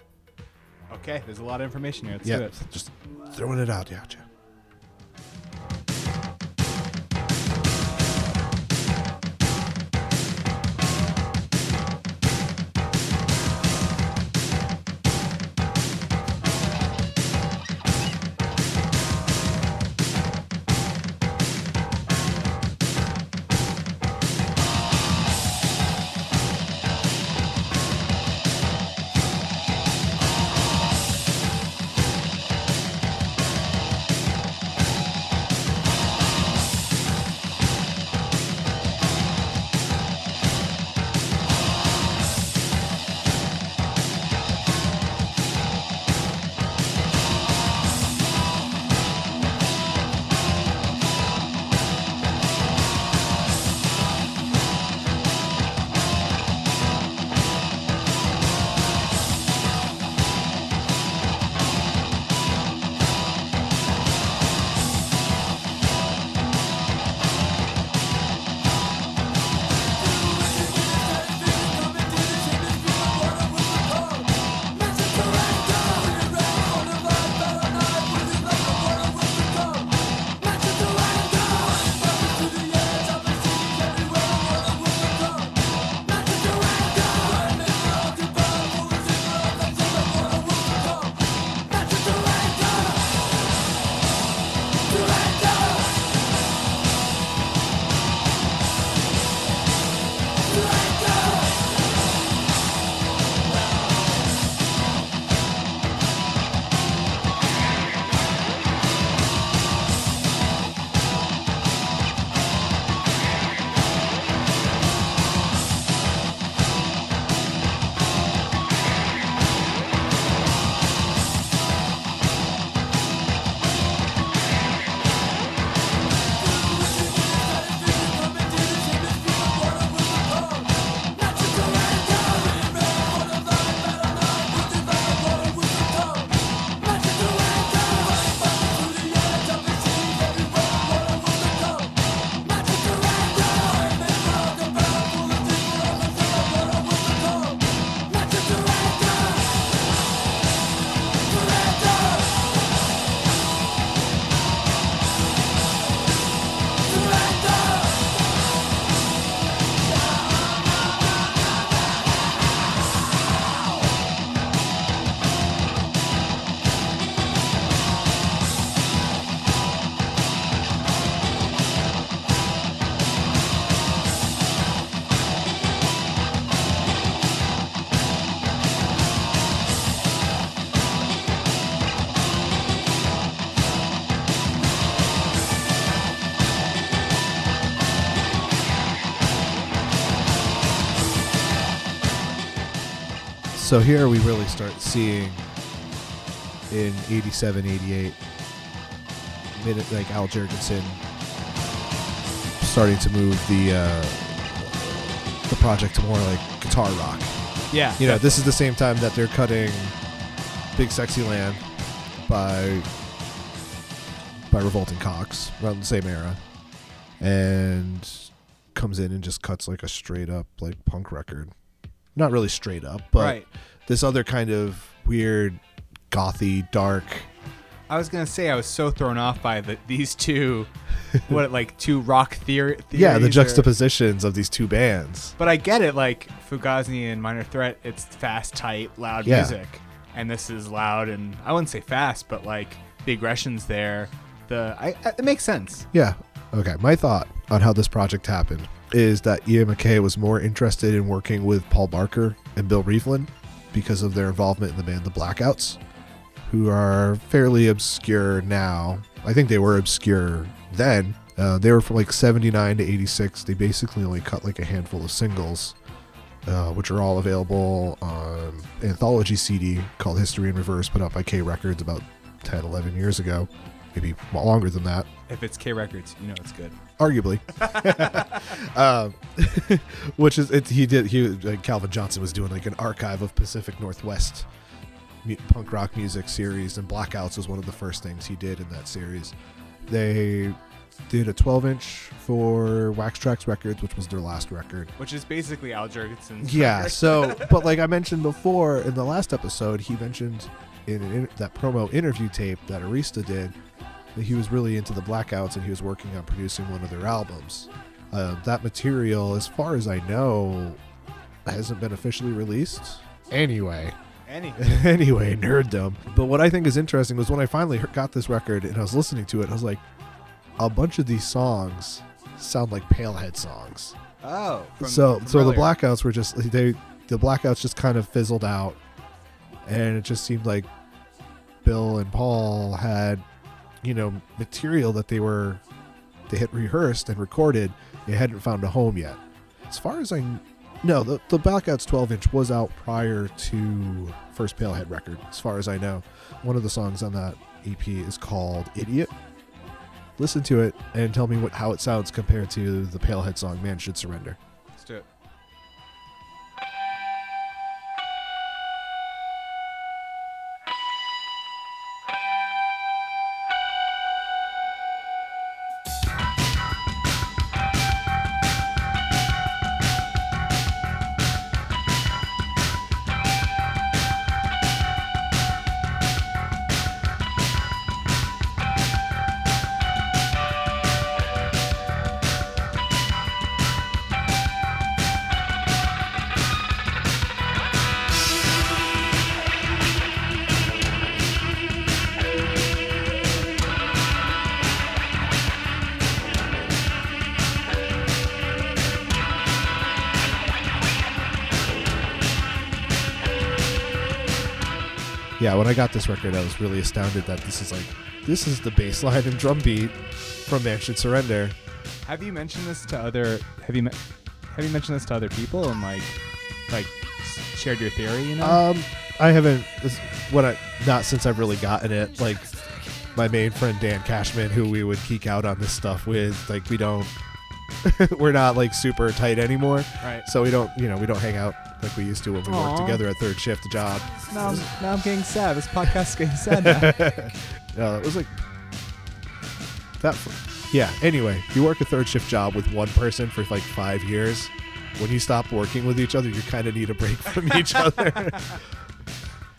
Okay. There's a lot of information here. Let's do yeah, it. just throwing it out, yeah, yeah. So here we really start seeing in 87, 88, minute like Al Jourgensen starting to move the uh, the project to more like guitar rock. Yeah. You know, this is the same time that they're cutting Big Sexy Land by by Revolting Cocks around the same era, and comes in and just cuts like a straight up like punk record. Not really straight up, but right. this other kind of weird, gothy, dark. I was gonna say I was so thrown off by the, these two, what like two rock theory. Yeah, the theories or- juxtapositions of these two bands. But I get it. Like Fugazi and Minor Threat, it's fast, tight, loud Yeah. music, and this is loud and I wouldn't say fast, but like the aggression's there. The I, I- it makes sense. Yeah. Okay. My thought on how this project happened is that Ian MacKaye was more interested in working with Paul Barker and Bill Rieflin because of their involvement in the band The Blackouts, who are fairly obscure now. I think they were obscure then. Uh, they were from like 79 to 86. They basically only cut like a handful of singles, uh, which are all available on anthology CD called History in Reverse, put out by K Records about 10, 11 years ago. Maybe longer than that If it's K Records, you know it's good. Arguably um, which is it, he did he like calvin johnson was doing like an archive of pacific northwest punk rock music series and blackouts was one of the first things he did in that series they did a 12 inch for wax trax records which was their last record Which is basically Al Jourgensen's. yeah record. so but like i mentioned before in the last episode he mentioned in an in, that promo interview tape that arista did he was really into the blackouts and he was working on producing one of their albums. Uh, that material as far as i know hasn't been officially released. Anyway. Any. anyway nerddom. But what i think is interesting was when i finally got this record and i was listening to it i was like a bunch of these songs sound like palehead songs. Oh. from- so from so the blackouts were just they the blackouts just kind of fizzled out. And it just seemed like bill and paul had you know material that they were they had rehearsed and recorded they hadn't found a home yet. As far as i kn- no the, the blackouts 12 inch was out prior to first palehead record as far as i know. One of the songs on that ep is called idiot. Listen to it and tell me what how it sounds compared to the palehead song man should surrender yeah, when I got this record, I was really astounded that this is like this is the bass line and drum beat from Man Should Surrender. Have you mentioned this to other? Have you me- have you mentioned this to other people and like like shared your theory? You know. Um, I haven't this, what I not since I've really gotten it. Like my main friend Dan Cashman, who we would geek out on this stuff with. Like we don't, we're not like super tight anymore. right. So we don't, you know, we don't hang out like we used to when we Aw. worked together at third shift job. Now I'm, now I'm getting sad. This podcast is getting sad now. No, it was like that. Yeah. Anyway, you work a third shift job with one person for like five years. When you stop working with each other, you kind of need a break from each other.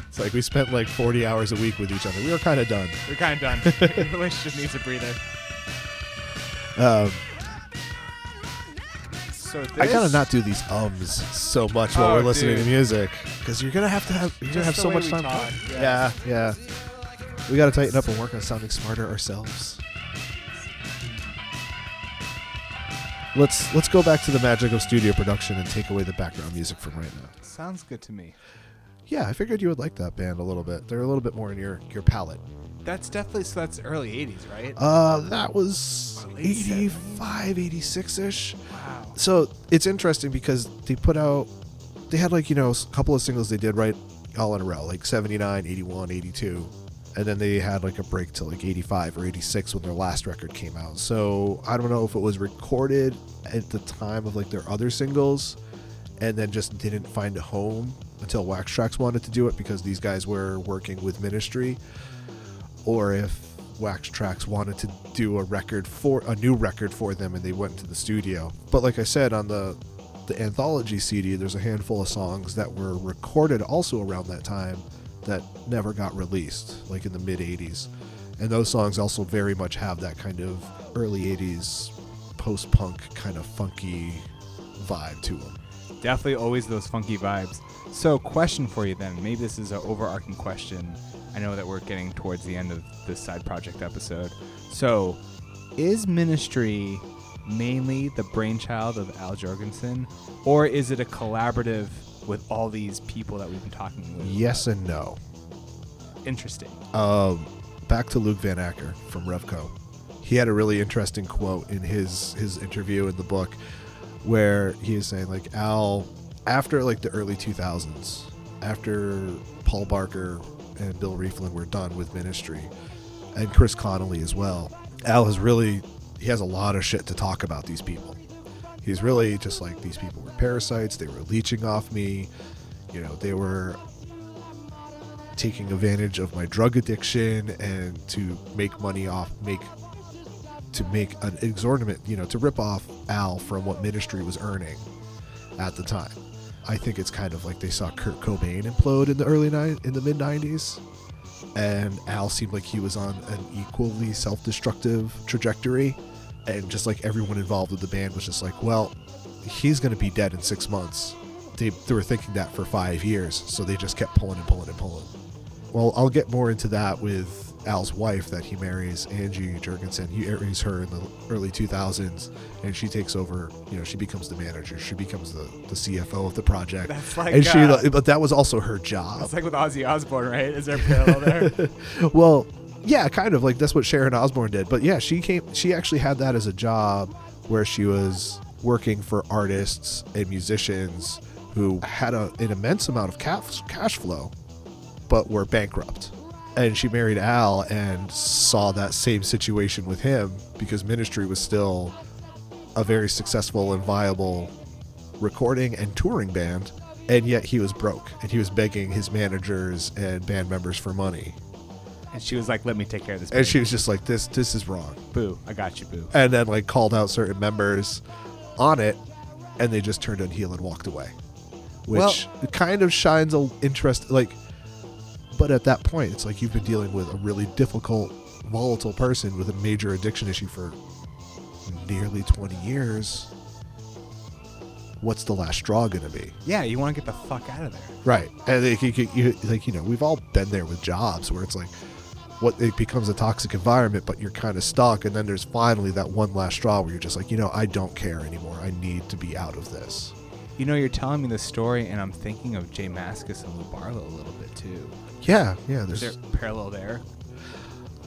it's like we spent like 40 hours a week with each other. We were kind of done. We're kind of done. the relationship needs a breather. Um, So this, I gotta not do these ums so much while Oh, we're listening dude. to music because you're gonna have to have you're gonna have Just the so much time. talk, yeah, yeah. We gotta tighten up and work on sounding smarter ourselves. Let's let's go back to the magic of studio production and take away the background music from right now. Sounds good to me. Yeah, I figured you would like that band a little bit. They're a little bit more in your your palette. That's definitely so. That's early '80s, right? Uh, that was 85, 86 ish. wow. So it's interesting because they put out they had like you know a couple of singles they did right all in a row, like 79, 81, 82. And then they had like a break till like 85 or 86 when their last record came out. So I don't know if it was recorded at the time of like their other singles and then just didn't find a home until Wax Trax wanted to do it because these guys were working with Ministry, or if Wax Trax wanted to do a record for a new record for them and they went to the studio. But like I said on the the anthology CD, there's a handful of songs that were recorded also around that time that never got released, like in the mid 80s. And those songs also very much have that kind of early 80s post punk kind of funky vibe to them. Definitely always those funky vibes. So, question for you then. Maybe this is an overarching question. I know that we're getting towards the end of this side project episode. So, is Ministry mainly the brainchild of Al Jourgensen, or is it a collaborative with all these people that we've been talking with? Yes and no. Interesting. Um, back to Luc Van Acker from Revco. He had a really interesting quote in his his interview in the book where he is saying like Al after like the early 2000s, after Paul Barker and Bill Rieflin were done with Ministry, and Chris Connelly as well. Al has really he has a lot of shit to talk about these people. He's really just like these people were parasites. They were leeching off me. You know, they were taking advantage of my drug addiction and to make money off make to make an exorbitant you know to rip off al from what ministry was earning at the time i think it's kind of like they saw kurt cobain implode in the early nine in the mid 90s and al seemed like he was on an equally self-destructive trajectory. And just like everyone involved with the band was just like well he's going to be dead in six months. They, they were thinking that for five years. So they just kept pulling and pulling and pulling. Well, I'll get more into that with Al's wife that he marries, Angie Jourgensen. He marries her in the early 2000s, and she takes over. You know, she becomes the manager. She becomes the, the CFO of the project. That's like, and she, uh, but that was also her job. It's like with Ozzy Osbourne, right? Is there a parallel there? well, yeah, kind of like that's what Sharon Osbourne did. But yeah, she came. She actually had that as a job where she was working for artists and musicians who had a, an immense amount of cash, cash flow, but were bankrupt. And she married Al and saw that same situation with him because Ministry was still a very successful and viable recording and touring band. And yet he was broke and he was begging his managers and band members for money. and she was like, "Let me take care of this." And she was just like, "This, this is wrong." boo, I got you, boo. And then like called out certain members on it, and they just turned on heel and walked away, which Well- kind of shines a interest. Like, but at that point, it's like you've been dealing with a really difficult, volatile person with a major addiction issue for nearly twenty years. What's the last straw gonna be? Yeah, you want to get the fuck out of there. Right, and like you, you, like you know, we've all been there with jobs where it's like, what it becomes a toxic environment, but you're kind of stuck, and then there's finally that one last straw where you're just like, you know, I don't care anymore. I need to be out of this. You know, you're telling me the story, and I'm thinking of J Mascis and Lou Barlow a little bit too. Yeah, yeah. Is There's there a parallel there?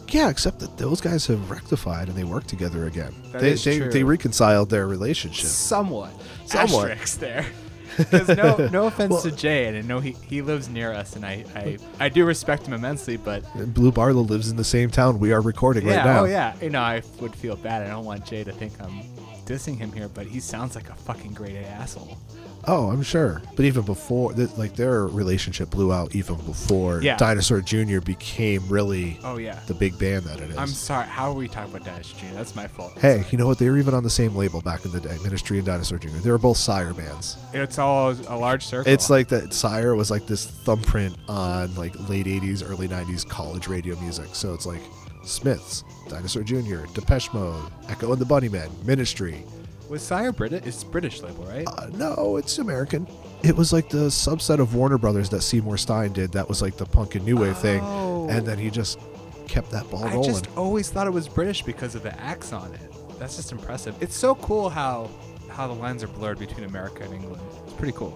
yeah, except that those guys have rectified and they work together again. That they is they, true. they reconciled their relationship. Somewhat. Somewhat. Asterisk there. Because no, no offense Well- to Jay, and I know he, he lives near us, and I, I, I do respect him immensely, but Lou Barlow lives in the same town we are recording yeah, right now. oh yeah, you know, I would feel bad. I don't want Jay to think I'm dissing him here, but he sounds like a fucking great asshole. Oh, I'm sure. But even before, th- like their relationship blew out even before Yeah. Dinosaur Jr. became really Oh yeah. the big band that it is. I'm sorry. How are we talking about Dennis Jr.? That's my fault. Hey, you know what? They were even on the same label back in the day, Ministry and Dinosaur Jr. They were both Sire bands. it's all a large circle. It's like that Sire was like this thumbprint on like late 80s, early 90s college radio music. So it's like Smiths, Dinosaur Jr., Depeche Mode, Echo and the Bunnymen, Ministry. was Sire British? It's British label, right? Uh, no, it's American. It was like the subset of Warner Brothers that Seymour Stein did. That was like the punk and new wave thing. Oh. And then he just kept that ball I rolling. I just always thought it was British because of the axe on it. That's just impressive. It's so cool how how the lines are blurred between America and England. It's pretty cool.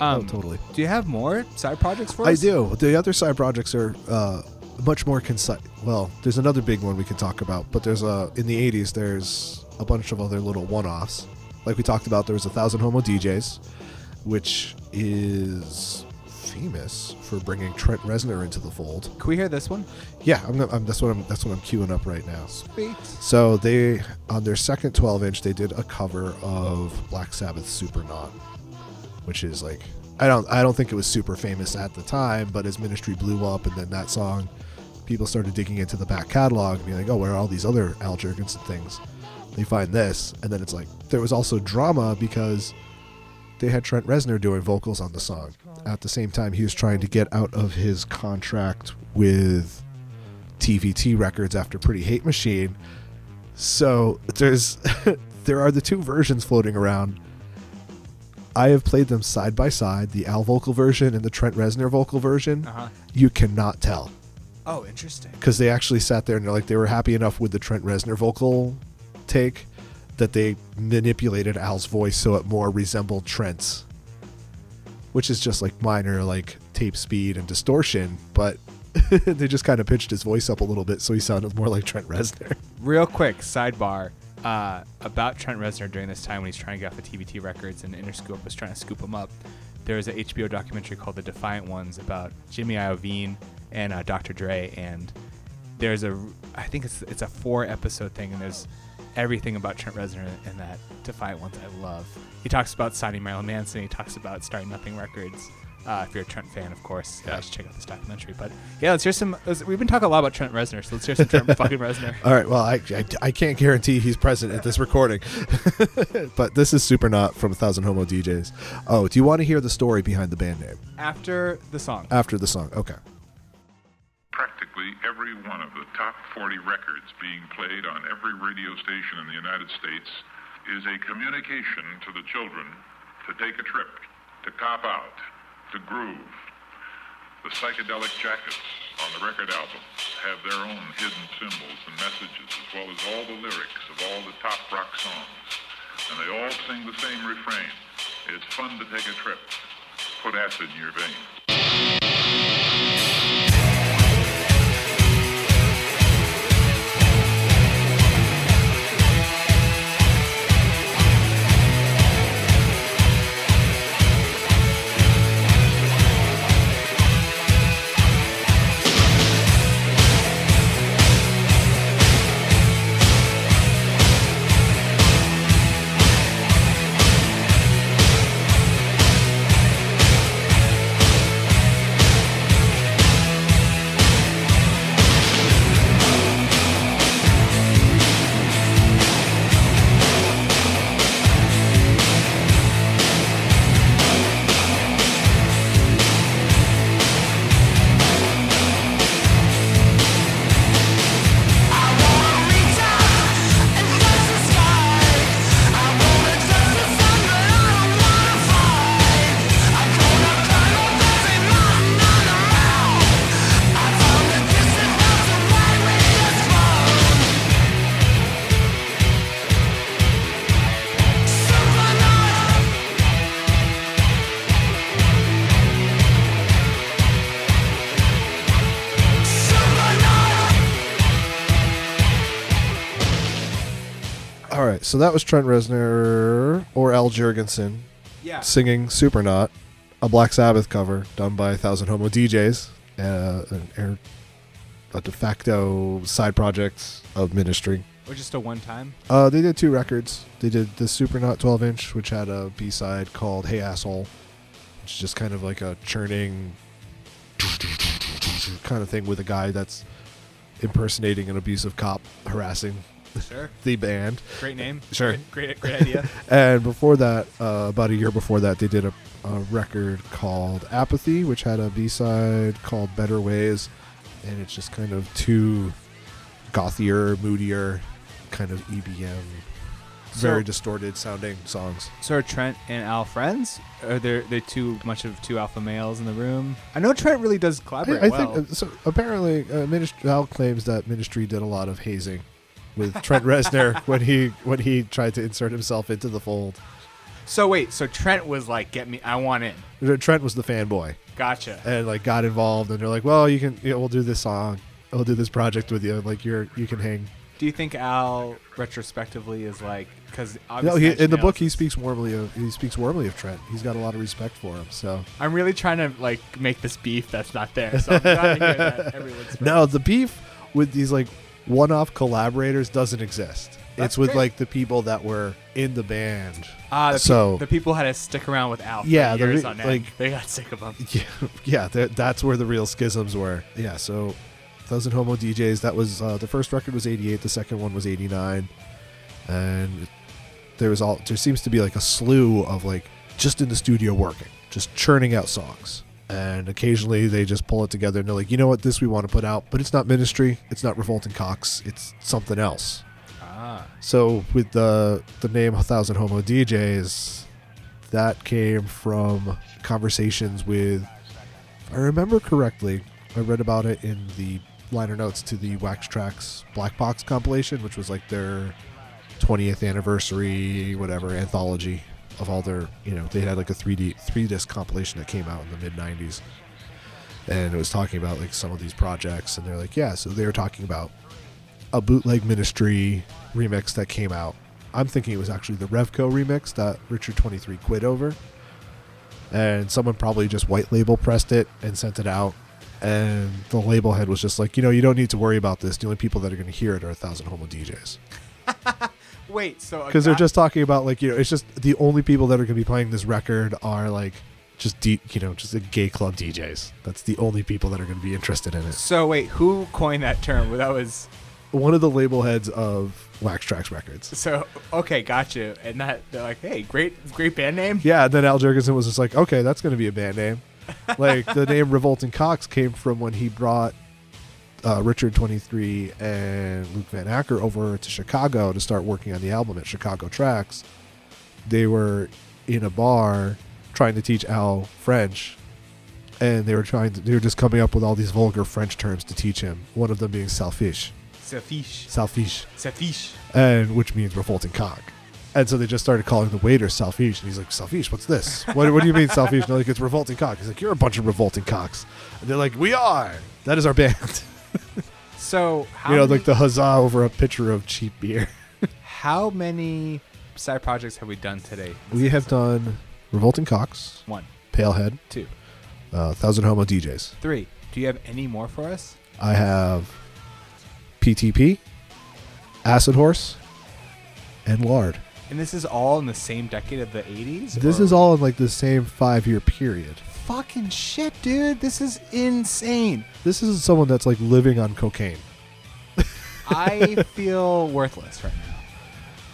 Um, oh, totally. Do you have more side projects for us? I do. The other side projects are uh, much more concise. Well, there's another big one we can talk about, but there's a in the '80s. There's a bunch of other little one-offs. Like we talked about, there was a thousand homo DJs, which is famous for bringing Trent Reznor into the fold. Can we hear this one? Yeah, I'm, I'm that's what I'm that's what I'm queuing up right now. Sweet. So they on their second 12 inch they did a cover of Black Sabbath's Supernaut, which is like I don't I don't think it was super famous at the time, but as Ministry blew up and then that song, people started digging into the back catalog and being like, oh, where are all these other Al Jourgensen things? They find this, and then it's like there was also drama because they had Trent Reznor doing vocals on the song. At the same time, he was trying to get out of his contract with TVT Records after Pretty Hate Machine. So there's there are the two versions floating around. I have played them side by side, the Al vocal version and the Trent Reznor vocal version. Uh huh. You cannot tell Oh, interesting. because they actually sat there and they're like they were happy enough with the Trent Reznor vocal take that they manipulated Al's voice so it more resembled Trent's, which is just like minor like tape speed and distortion, but they just kind of pitched his voice up a little bit so he sounded more like Trent Reznor. Real quick sidebar uh, about Trent Reznor during this time when he's trying to get off the TVT records and Interscope was trying to scoop him up. There was an HBO documentary called The Defiant Ones about Jimmy Iovine and uh, Dr. Dre, and there's a I think it's it's a four episode thing, and there's everything about Trent Reznor in that Defiant Ones I love. He talks about signing Marilyn Manson. He talks about starting Nothing Records. Uh, if you're a Trent fan, of course, uh, you should check out this documentary. But yeah, let's hear some. Let's, we've been talking a lot about Trent Reznor, so let's hear some Trent fucking Reznor. All right, well, I, I, I can't guarantee he's present at this recording, but this is Supernaut from A Thousand Homo DJs. Oh, do you want to hear the story behind the band name After the song. after the song? Okay. practically every one of the top 40 records being played on every radio station in the United States is a communication to the children to take a trip, to cop out, to groove. The psychedelic jackets on the record album have their own hidden symbols and messages, as well as all the lyrics of all the top rock songs. And they all sing the same refrain. It's fun to take a trip. Put acid in your veins. So that was Trent Reznor or Al Jourgensen Yeah. singing Supernaut, a Black Sabbath cover done by a Thousand Homo DJs, uh, an air, a de facto side project of Ministry. Or just a one time. Uh, they did two records. They did the Supernaut 12 inch, which had a B side called Hey Asshole, which is just kind of like a churning kind of thing with a guy that's impersonating an abusive cop harassing Sure. the band. Great name. Sure. Great, great, great idea. And before that, uh, about a year before that, they did a, a record called Apathy, which had a B side called Better Ways, and it's just kind of two gothier, moodier, kind of EBM, very distorted sounding songs. So are Trent and Al friends? Are there they too much of two alpha males in the room? I know Trent really does collaborate I well. think uh, so. Apparently, uh, Ministry, Al claims that Ministry did a lot of hazing with Trent Reznor when he when he tried to insert himself into the fold. so wait, so Trent was like, "Get me, I want in." Trent was the fanboy. Gotcha. and like got involved and they're like well you can you know, we'll do this song we'll do this project with you like you're you can hang Do you think Al retrospectively is like because No, he, in the book he speaks warmly of he speaks warmly of Trent. He's got a lot of respect for him. So I'm really trying to like make this beef that's not there. So I'm glad to hear that everyone's no, the beef with these like one-off collaborators doesn't exist. That's it's with great. like the people that were in the band. Ah, the, pe- So- the people had to stick around with Al. Yeah, the re- on like- they got sick of him. Yeah, yeah, that's where the real schisms were. Yeah, so Thousand Homo DJs. That was uh, the first record was '88. The second one was '89, and there was all there seems to be like a slew of like just in the studio working, just churning out songs. And occasionally they just pull it together and they're like, you know what, this we want to put out, but it's not Ministry, it's not Revolting Cocks, it's something else. Ah, So with the the name A Thousand Homo DJs, that came from conversations with, if I remember correctly, I read about it in the liner notes to the Wax Trax Black Box compilation, which was like their 20th anniversary, whatever anthology of all their, you know, they had like a 3D three disc compilation that came out in the mid 90s, and it was talking about like some of these projects, and they're like, yeah, so they were talking about a bootleg ministry remix that came out. I'm thinking it was actually the Revco remix that Richard 23 quit over. And someone probably just white label pressed it and sent it out. And the label head was just like, you know, you don't need to worry about this. The only people that are going to hear it are a thousand homo DJs. wait. So Because they're just talking about, like, you know, it's just the only people that are going to be playing this record are, like, just, D, you know, just the gay club DJs. That's the only people that are going to be interested in it. So wait, who coined that term? That was One of the label heads of Wax Trax Records. so okay. Gotcha. And that they're like, hey, great, great band name. Yeah, and then Al Jourgensen was just like, okay, that's going to be a band name. like the name Revolting Cocks came from when he brought uh, Richard 23 and Luc Van Acker over to Chicago to start working on the album at Chicago Trax. They were in a bar trying to teach Al French, and they were trying to, they were just coming up with all these vulgar French terms to teach him. One of them being selfish, Selfish. selfish, Selfish. and which means revolting cock. And so they just started calling the waiter selfish, and he's like, "Selfish, what's this? What, what do you mean selfish?" And they're like, "It's revolting cock." He's like, "You're a bunch of revolting cocks," and they're like, "We are." That is our band. So how you know, many, like the huzzah over a pitcher of cheap beer. how many side projects have we done today? We have done revolting cocks, one, Palehead, two, uh, Thousand Homo DJs. three. Do you have any more for us? I have PTP, Acid Horse, and Lard. And this is all in the same decade of the 80s? This or- is all in like the same five year period. Fucking shit, dude. This is insane. This is someone that's like living on cocaine. I feel worthless right now.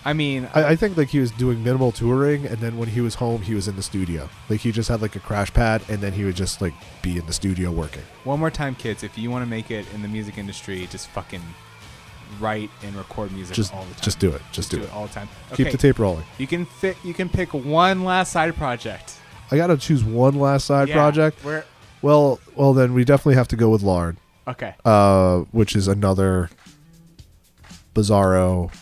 I mean, I, I think like he was doing minimal touring, and then when he was home, he was in the studio. Like he just had like a crash pad, and then he would just like be in the studio working. one more time, kids, if you want to make it in the music industry, just fucking write and record music Just, all the time. just do it. Just, do, it. all the time. Keep the tape rolling. You can fit. You can pick one last side project. I gotta choose one last side Yeah, project. We're Well, well, then we definitely have to go with Lard, okay. uh, which is another bizarro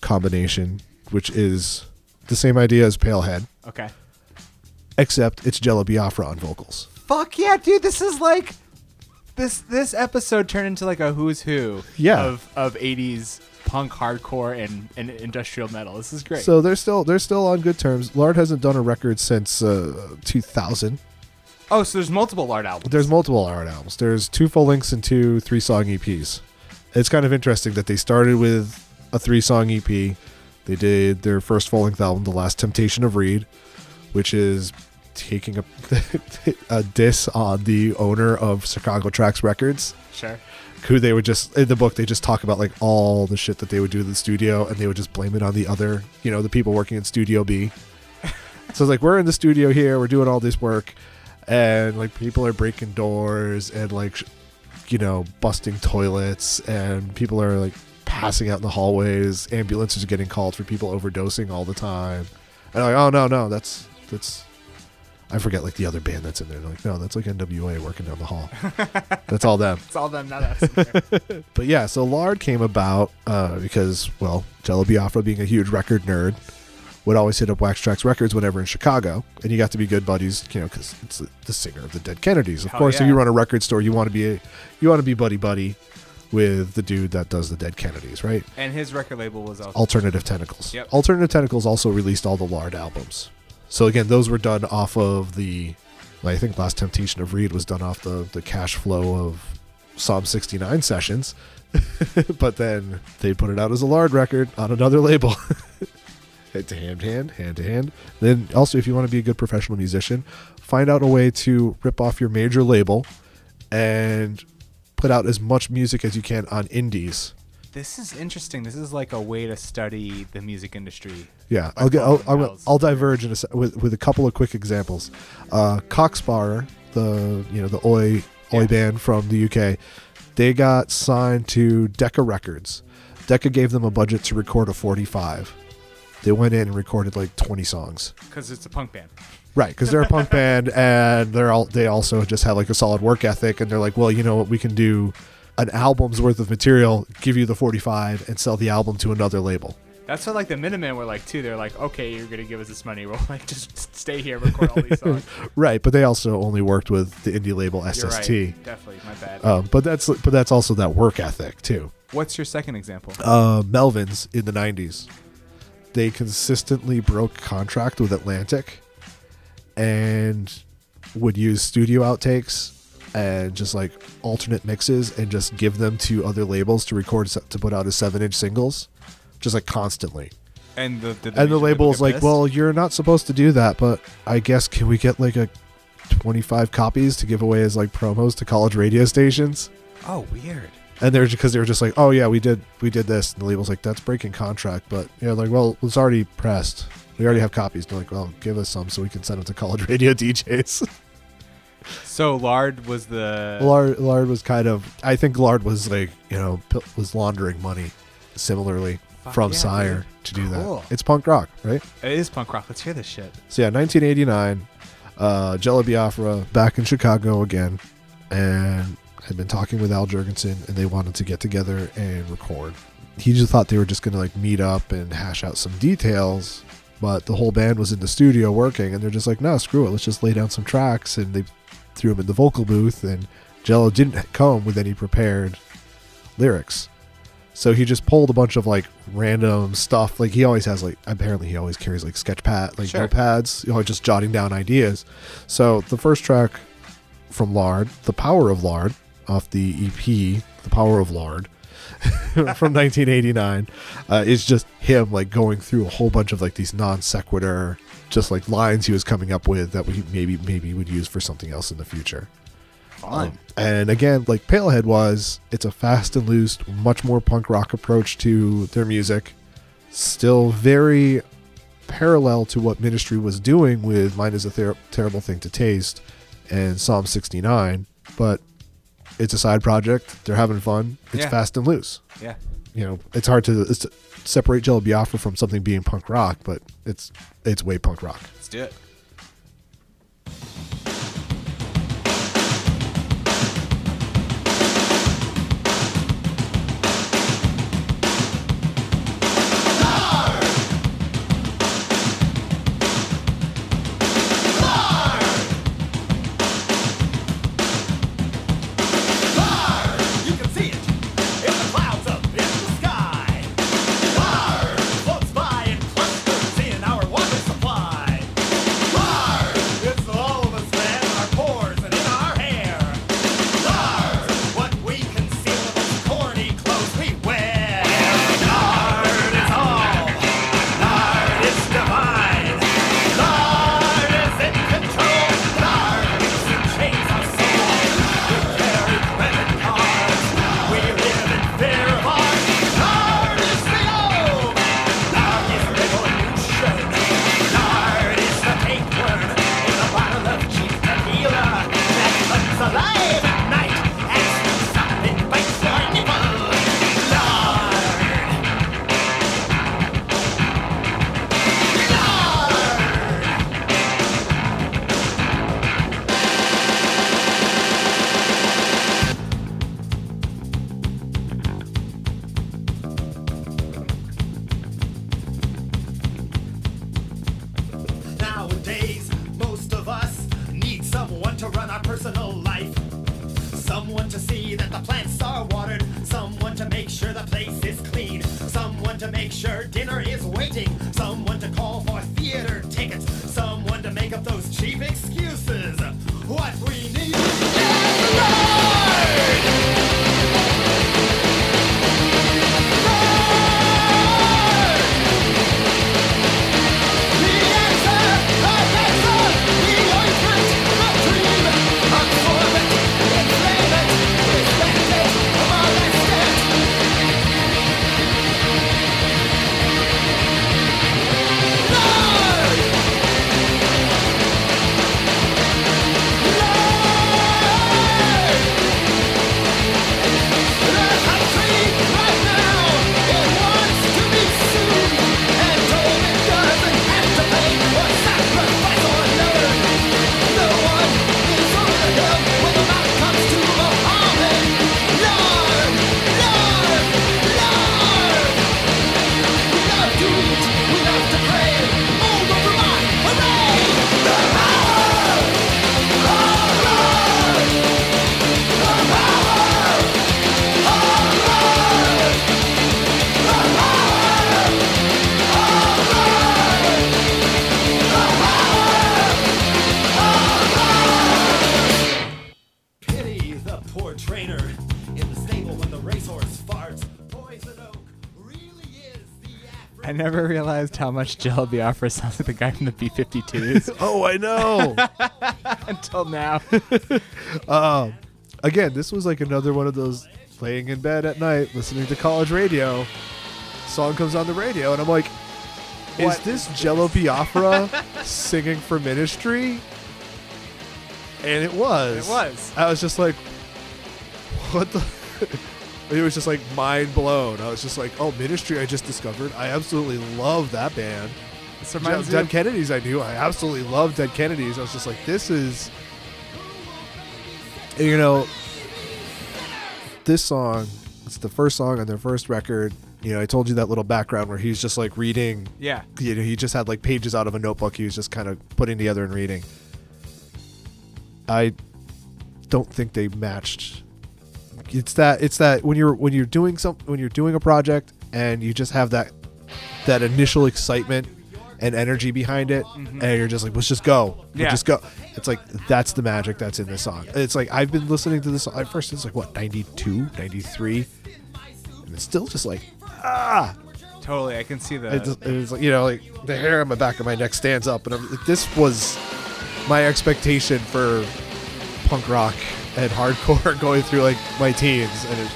combination, which is the same idea as Palehead, Okay. except it's Jello Biafra on vocals. Fuck yeah, dude! This is like this. This episode turned into like a who's who. Yeah. Of of '80s punk, hardcore, and, and industrial metal. This is great. So they're still they're still on good terms. Lard hasn't done a record since uh, 2000. oh, so there's multiple Lard albums. There's multiple Lard albums. There's two full lengths and two three song EPs. It's kind of interesting that they started with a three song EP. They did their first full length album, The Last Temptation of Reid, which is taking a a diss on the owner of Chicago Trax Records, sure. Who they would just in the book they just talk about like all the shit that they would do in the studio, and they would just blame it on the other, you know, the people working in Studio B. so it's like we're in the studio here, we're doing all this work, and like people are breaking doors and like you know busting toilets, and people are like passing out in the hallways. Ambulances are getting called for people overdosing all the time, and like oh no no that's that's. I forget like the other band that's in there. They're like, no, that's like NWA working down the hall. that's all them. It's all them, not us. But yeah, so Lard came about uh, because, well, Jello Biafra, being a huge record nerd, would always hit up Wax Trax Records whenever in Chicago, and you got to be good buddies, you know, because it's the, the singer of the Dead Kennedys. Of Hell course, if you run a record store, you want to be a, you want to be buddy buddy with the dude that does the Dead Kennedys, right? And his record label was also Alternative Tentacles. Yep. Alternative Tentacles also released all the Lard albums. So again, those were done off of the. I think Last Temptation of Reid was done off the the cash flow of Psalm 69 sessions, but then they put it out as a Lard record on another label. hand to hand, hand, hand to hand. Then also, if you want to be a good professional musician, find out a way to rip off your major label and put out as much music as you can on indies. This is interesting. This is like a way to study the music industry. Yeah, I'll get. I'll, I'll, I'll diverge in a, with with a couple of quick examples. Uh, Cock Sparrer, the you know the oi oi Yeah. band from the UK, they got signed to Decca Records. Decca gave them a budget to record a 45. They went in and recorded like 20 songs. Because it's a punk band. Right, because they're a punk band and they're all they also just have like a solid work ethic and they're like, well, you know what, we can do an album's worth of material, give you the 45, and sell the album to another label. That's what like the Minutemen were like too. They're like, okay, you're gonna give us this money. We'll like just stay here, record all these songs. Right, but they also only worked with the indie label SST. right. Definitely, my bad. Um, but that's but that's also that work ethic too. What's your second example? Uh, Melvins in the '90s, they consistently broke contract with Atlantic, and would use studio outtakes and just like alternate mixes and just give them to other labels to record to put out as seven-inch singles, just like constantly. And the, And the major label is like, pissed? well, you're not supposed to do that, but I guess can we get like a 25 copies to give away as like promos to college radio stations? oh, weird. And they're because they were just like, oh yeah, we did we did this, and the label's like, that's breaking contract, but yeah, like, well, it's already pressed. We already have copies. They're like, well, give us some so we can send them to college radio DJs. So Lard was the Lard, Lard was kind of, I think Lard was like, you know, was laundering money, similarly Fuck from yeah, Sire dude. to do Cool. that. It's punk rock, right? It is punk rock. Let's hear this shit. So yeah, 1989, uh, Jello Biafra back in Chicago again, and had been talking with Al Jourgensen, and they wanted to get together and record. He just thought they were just gonna like meet up and hash out some details, but the whole band was in the studio working, and they're just like, no, screw it, let's just lay down some tracks, and they threw him in the vocal booth, and Jello didn't come with any prepared lyrics. So he just pulled a bunch of like random stuff. Like he always has like apparently he always carries like sketch pad like Sure. notepads, you know, just jotting down ideas. So the first track from Lard, The Power of Lard, off the EP, The Power of Lard, from 1989, uh, is just him like going through a whole bunch of like these non sequitur, just like lines he was coming up with that we maybe maybe would use for something else in the future. Fun. Um, and again, like Palehead was, it's a fast and loose, much more punk rock approach to their music. Still very parallel to what Ministry was doing with Mind is a Ther- Terrible Thing to Taste and Psalm 69, but it's a side project. They're having fun. It's Yeah. fast and loose. yeah. You know, it's hard to, it's to separate Jello Biafra from something being punk rock, but it's it's way punk rock. Let's do it. How much Jello Biafra sounds like the guy from the B-52s Oh, I know. until now. um, again, this was like another one of those laying in bed at night, listening to college radio. Song comes on the radio, and I'm like, is What this Jello Biafra singing for ministry? And it was. It was. I was just like, what the? It was just like mind blown. I was just like, oh, ministry I just discovered. I absolutely love that band. This reminds Dead Kennedys I knew. I absolutely love Dead Kennedys. I was just like, this is, you know, this song. It's the first song on their first record. You know, I told you that little background where he's just like reading. Yeah. You know, he just had like pages out of a notebook. He was just kind of putting together and reading. I don't think they matched. It's that it's that when you're when you're doing some when you're doing a project and you just have that that initial excitement and energy behind it and you're just like let's just go. Let's Yeah. just go. It's like that's the magic that's in this song. It's like i've been listening to this at first it's like what 92 93 and it's still just like ah! Totally, I can see that it just, it's like you know like the hair on the back of my neck stands up and I'm, like, this was my expectation for punk rock and hardcore going through like my teens and it,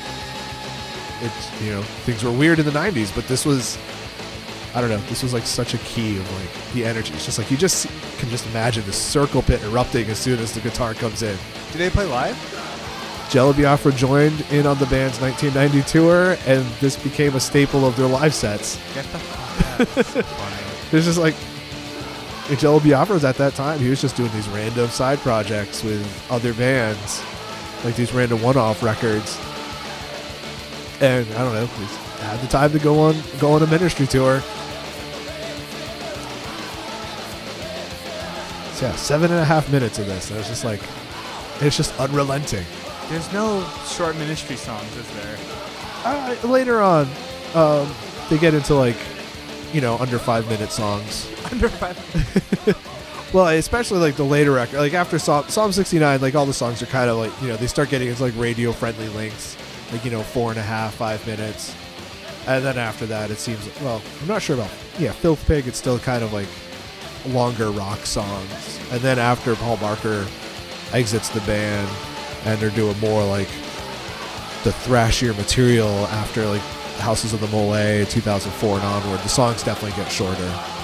it's you know things were weird in the 90s but this was i don't know this was like such a key of like the energy it's just like you just can just imagine the circle pit erupting as soon as the guitar comes in Do they play live? Jello Biafra joined in on the band's 1990 tour, and this became a staple of their live sets. Get the fuck out. That's so funny. It's just like Jello Biafra was at that time. He was just doing these random side projects with other bands, like these random one-off records. And I don't know, he had the time to go on go on a ministry tour. So yeah, seven and a half minutes of this. And it's just like, it's just unrelenting. There's no short ministry songs, is there? Uh, later on, um, they get into like, you know, under five minute songs. Under five. Well, especially like the later record, like after Psalm, Psalm 69, like all the songs are kind of like, you know, they start getting into like radio friendly lengths, like, you know, four and a half, five minutes. And then after that, it seems, well, I'm not sure about, yeah, Filth Pig, it's still kind of like longer rock songs. And then after Paul Barker exits the band and they're doing more like the thrashier material after like Houses of the Mole 2004 and onward, the songs definitely get shorter.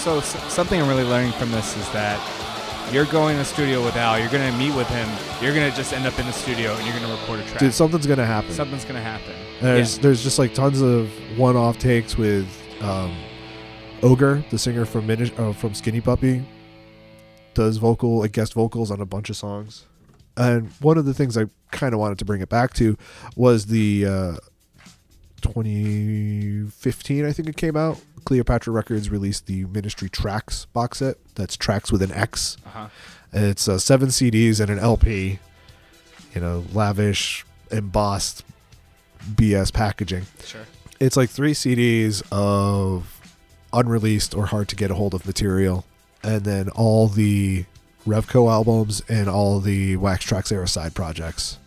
So something I'm really learning from this is that you're going to the studio with Al. You're gonna meet with him. You're gonna just end up in the studio and you're gonna record a track. Dude, something's gonna happen. Something's gonna happen. There's Yeah. there's just like tons of one-off takes with um, Ogre, the singer from uh, from Skinny Puppy, does vocal like guest vocals on a bunch of songs. And one of the things I kind of wanted to bring it back to was the uh, 2015, I think it came out. Cleopatra Records released the Ministry Trax box set. That's tracks with an X. Uh-huh. It's uh, seven CDs and an LP. You know, lavish, embossed BS packaging Sure. It's like three CDs of unreleased or hard to get a hold of material, and then all the Revco albums and all the Wax Trax era side projects.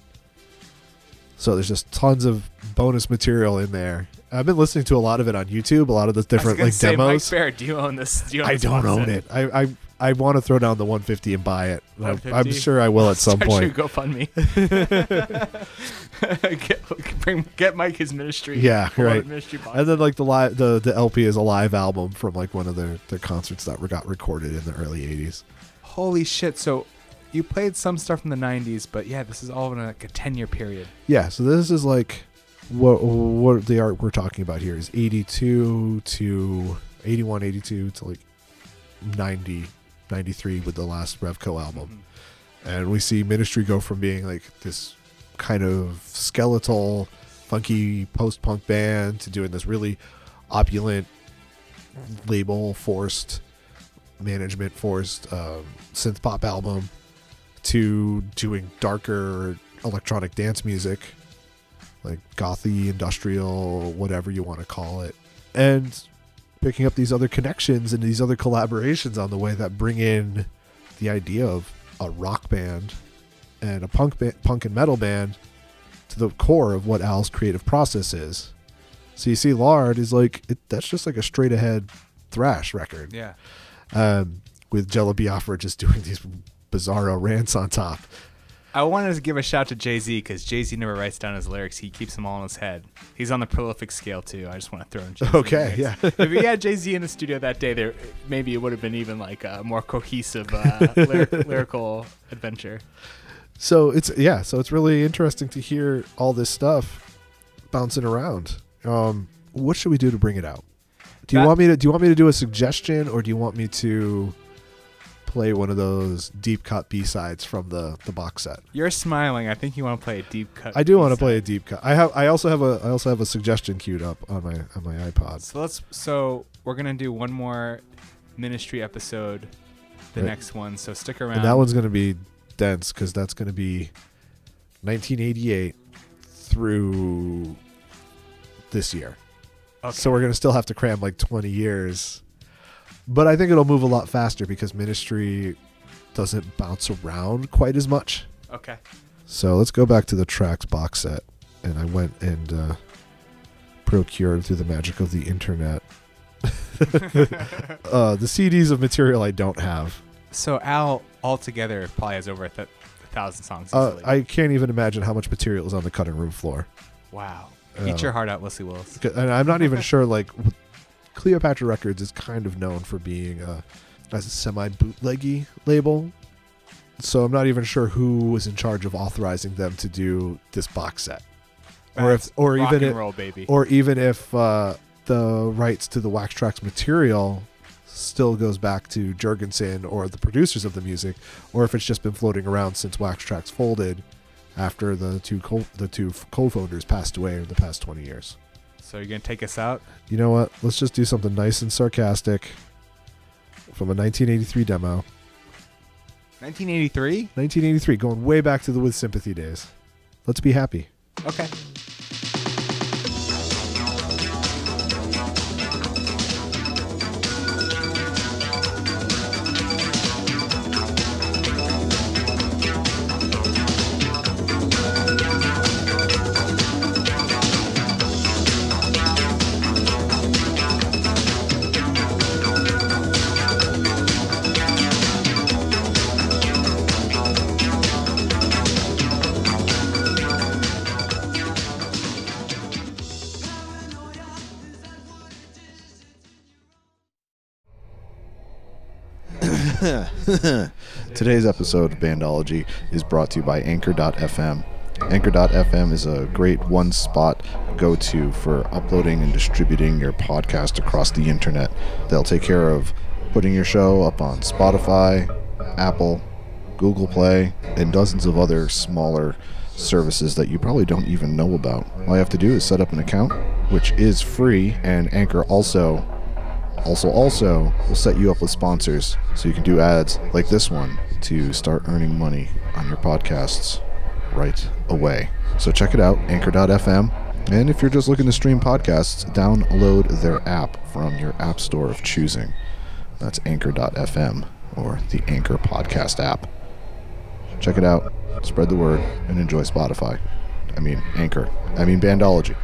So there's just tons of bonus material in there. I've been listening to a lot of it on YouTube, a lot of the different like say, demos. Mike Barrett, do you own this? Do you own I this don't own it. I I, I want to throw down the 150 and buy it. I'm sure I will at some Start your point. GoFundMe. get, bring, get Mike his ministry. Yeah, right. Ministry. And then like the live the the LP is a live album from like one of their their concerts that got recorded in the early 80s. Holy shit! So you played some stuff from the '90s, but yeah, this is all in like a 10 year period. Yeah, so this is like what what the art we're talking about here is 82 to 81 82 to like 90 93 with the last Revco album. And we see Ministry go from being like this kind of skeletal funky post-punk band to doing this really opulent label forced management forced um, synth pop album to doing darker electronic dance music like gothy industrial whatever you want to call it and picking up these other connections and these other collaborations on the way that bring in the idea of a rock band and a punk ba- punk and metal band to the core of what Al's creative process is. So you see, Lard is like it, that's just like a straight ahead thrash record Yeah. um, with Jello Biafra just doing these bizarro rants on top. I wanted to give a shout to Jay Z because Jay Z never writes down his lyrics; he keeps them all in his head. He's on the prolific scale too. I just want to throw in. Jay-Z Okay, yeah. if he had Jay Z in the studio that day, there maybe it would have been even like a more cohesive uh, lyric, lyrical adventure. So it's yeah, so it's really interesting to hear all this stuff bouncing around. Um, what should we do to bring it out? Do you That- want me to do you want me to do a suggestion or do you want me to play one of those deep cut B sides from the the box set? You're smiling. I think you want to play a deep cut. I do want to play a deep cut. I have I also have a I also have a suggestion queued up on my on my iPod. So let's. So we're gonna do one more ministry episode, the Right. next one. So stick around. And that one's going to be dense because that's going to be 1988 through this year. Okay. So we're going to still have to cram like 20 years. But I think it'll move a lot faster because Ministry doesn't bounce around quite as much. okay. So let's go back to the Trax box set. And I went and uh, procured through the magic of the internet uh, the CDs of material I don't have. So Al altogether probably has over a, th- a thousand songs. Uh. I can't even imagine how much material is on the cutting room floor. wow. uh, Eat your heart out, Wesley Willis. And I'm not even sure, like, Cleopatra Records is kind of known for being a, a semi bootleggy label. So I'm not even sure who was in charge of authorizing them to do this box set. Or if, or even if, roll, or even if uh, the rights to the Wax Trax material still goes back to Jourgensen or the producers of the music, or if it's just been floating around since Wax Trax folded after the two co- the two co-founders passed away in the past 20 years. So you're gonna take us out? You know what? Let's just do something nice and sarcastic from a 1983 demo. 1983. 1983, going way back to the With Sympathy days. Let's be happy. Okay. Today's episode of Bandology is brought to you by Anchor.fm. Anchor.fm is a great one spot go to for uploading and distributing your podcast across the internet. They'll take care of putting your show up on Spotify, Apple, Google Play, and dozens of other smaller services that you probably don't even know about. All you have to do is set up an account, which is free, and Anchor also also also we'll set you up with sponsors so you can do ads like this one to start earning money on your podcasts right away. So check it out, anchor.fm. And if you're just looking to stream podcasts, download their app from your app store of choosing. That's anchor.fm or the Anchor Podcast app. Check it out, spread the word, and enjoy Spotify. I mean, Anchor. I mean, Bandology.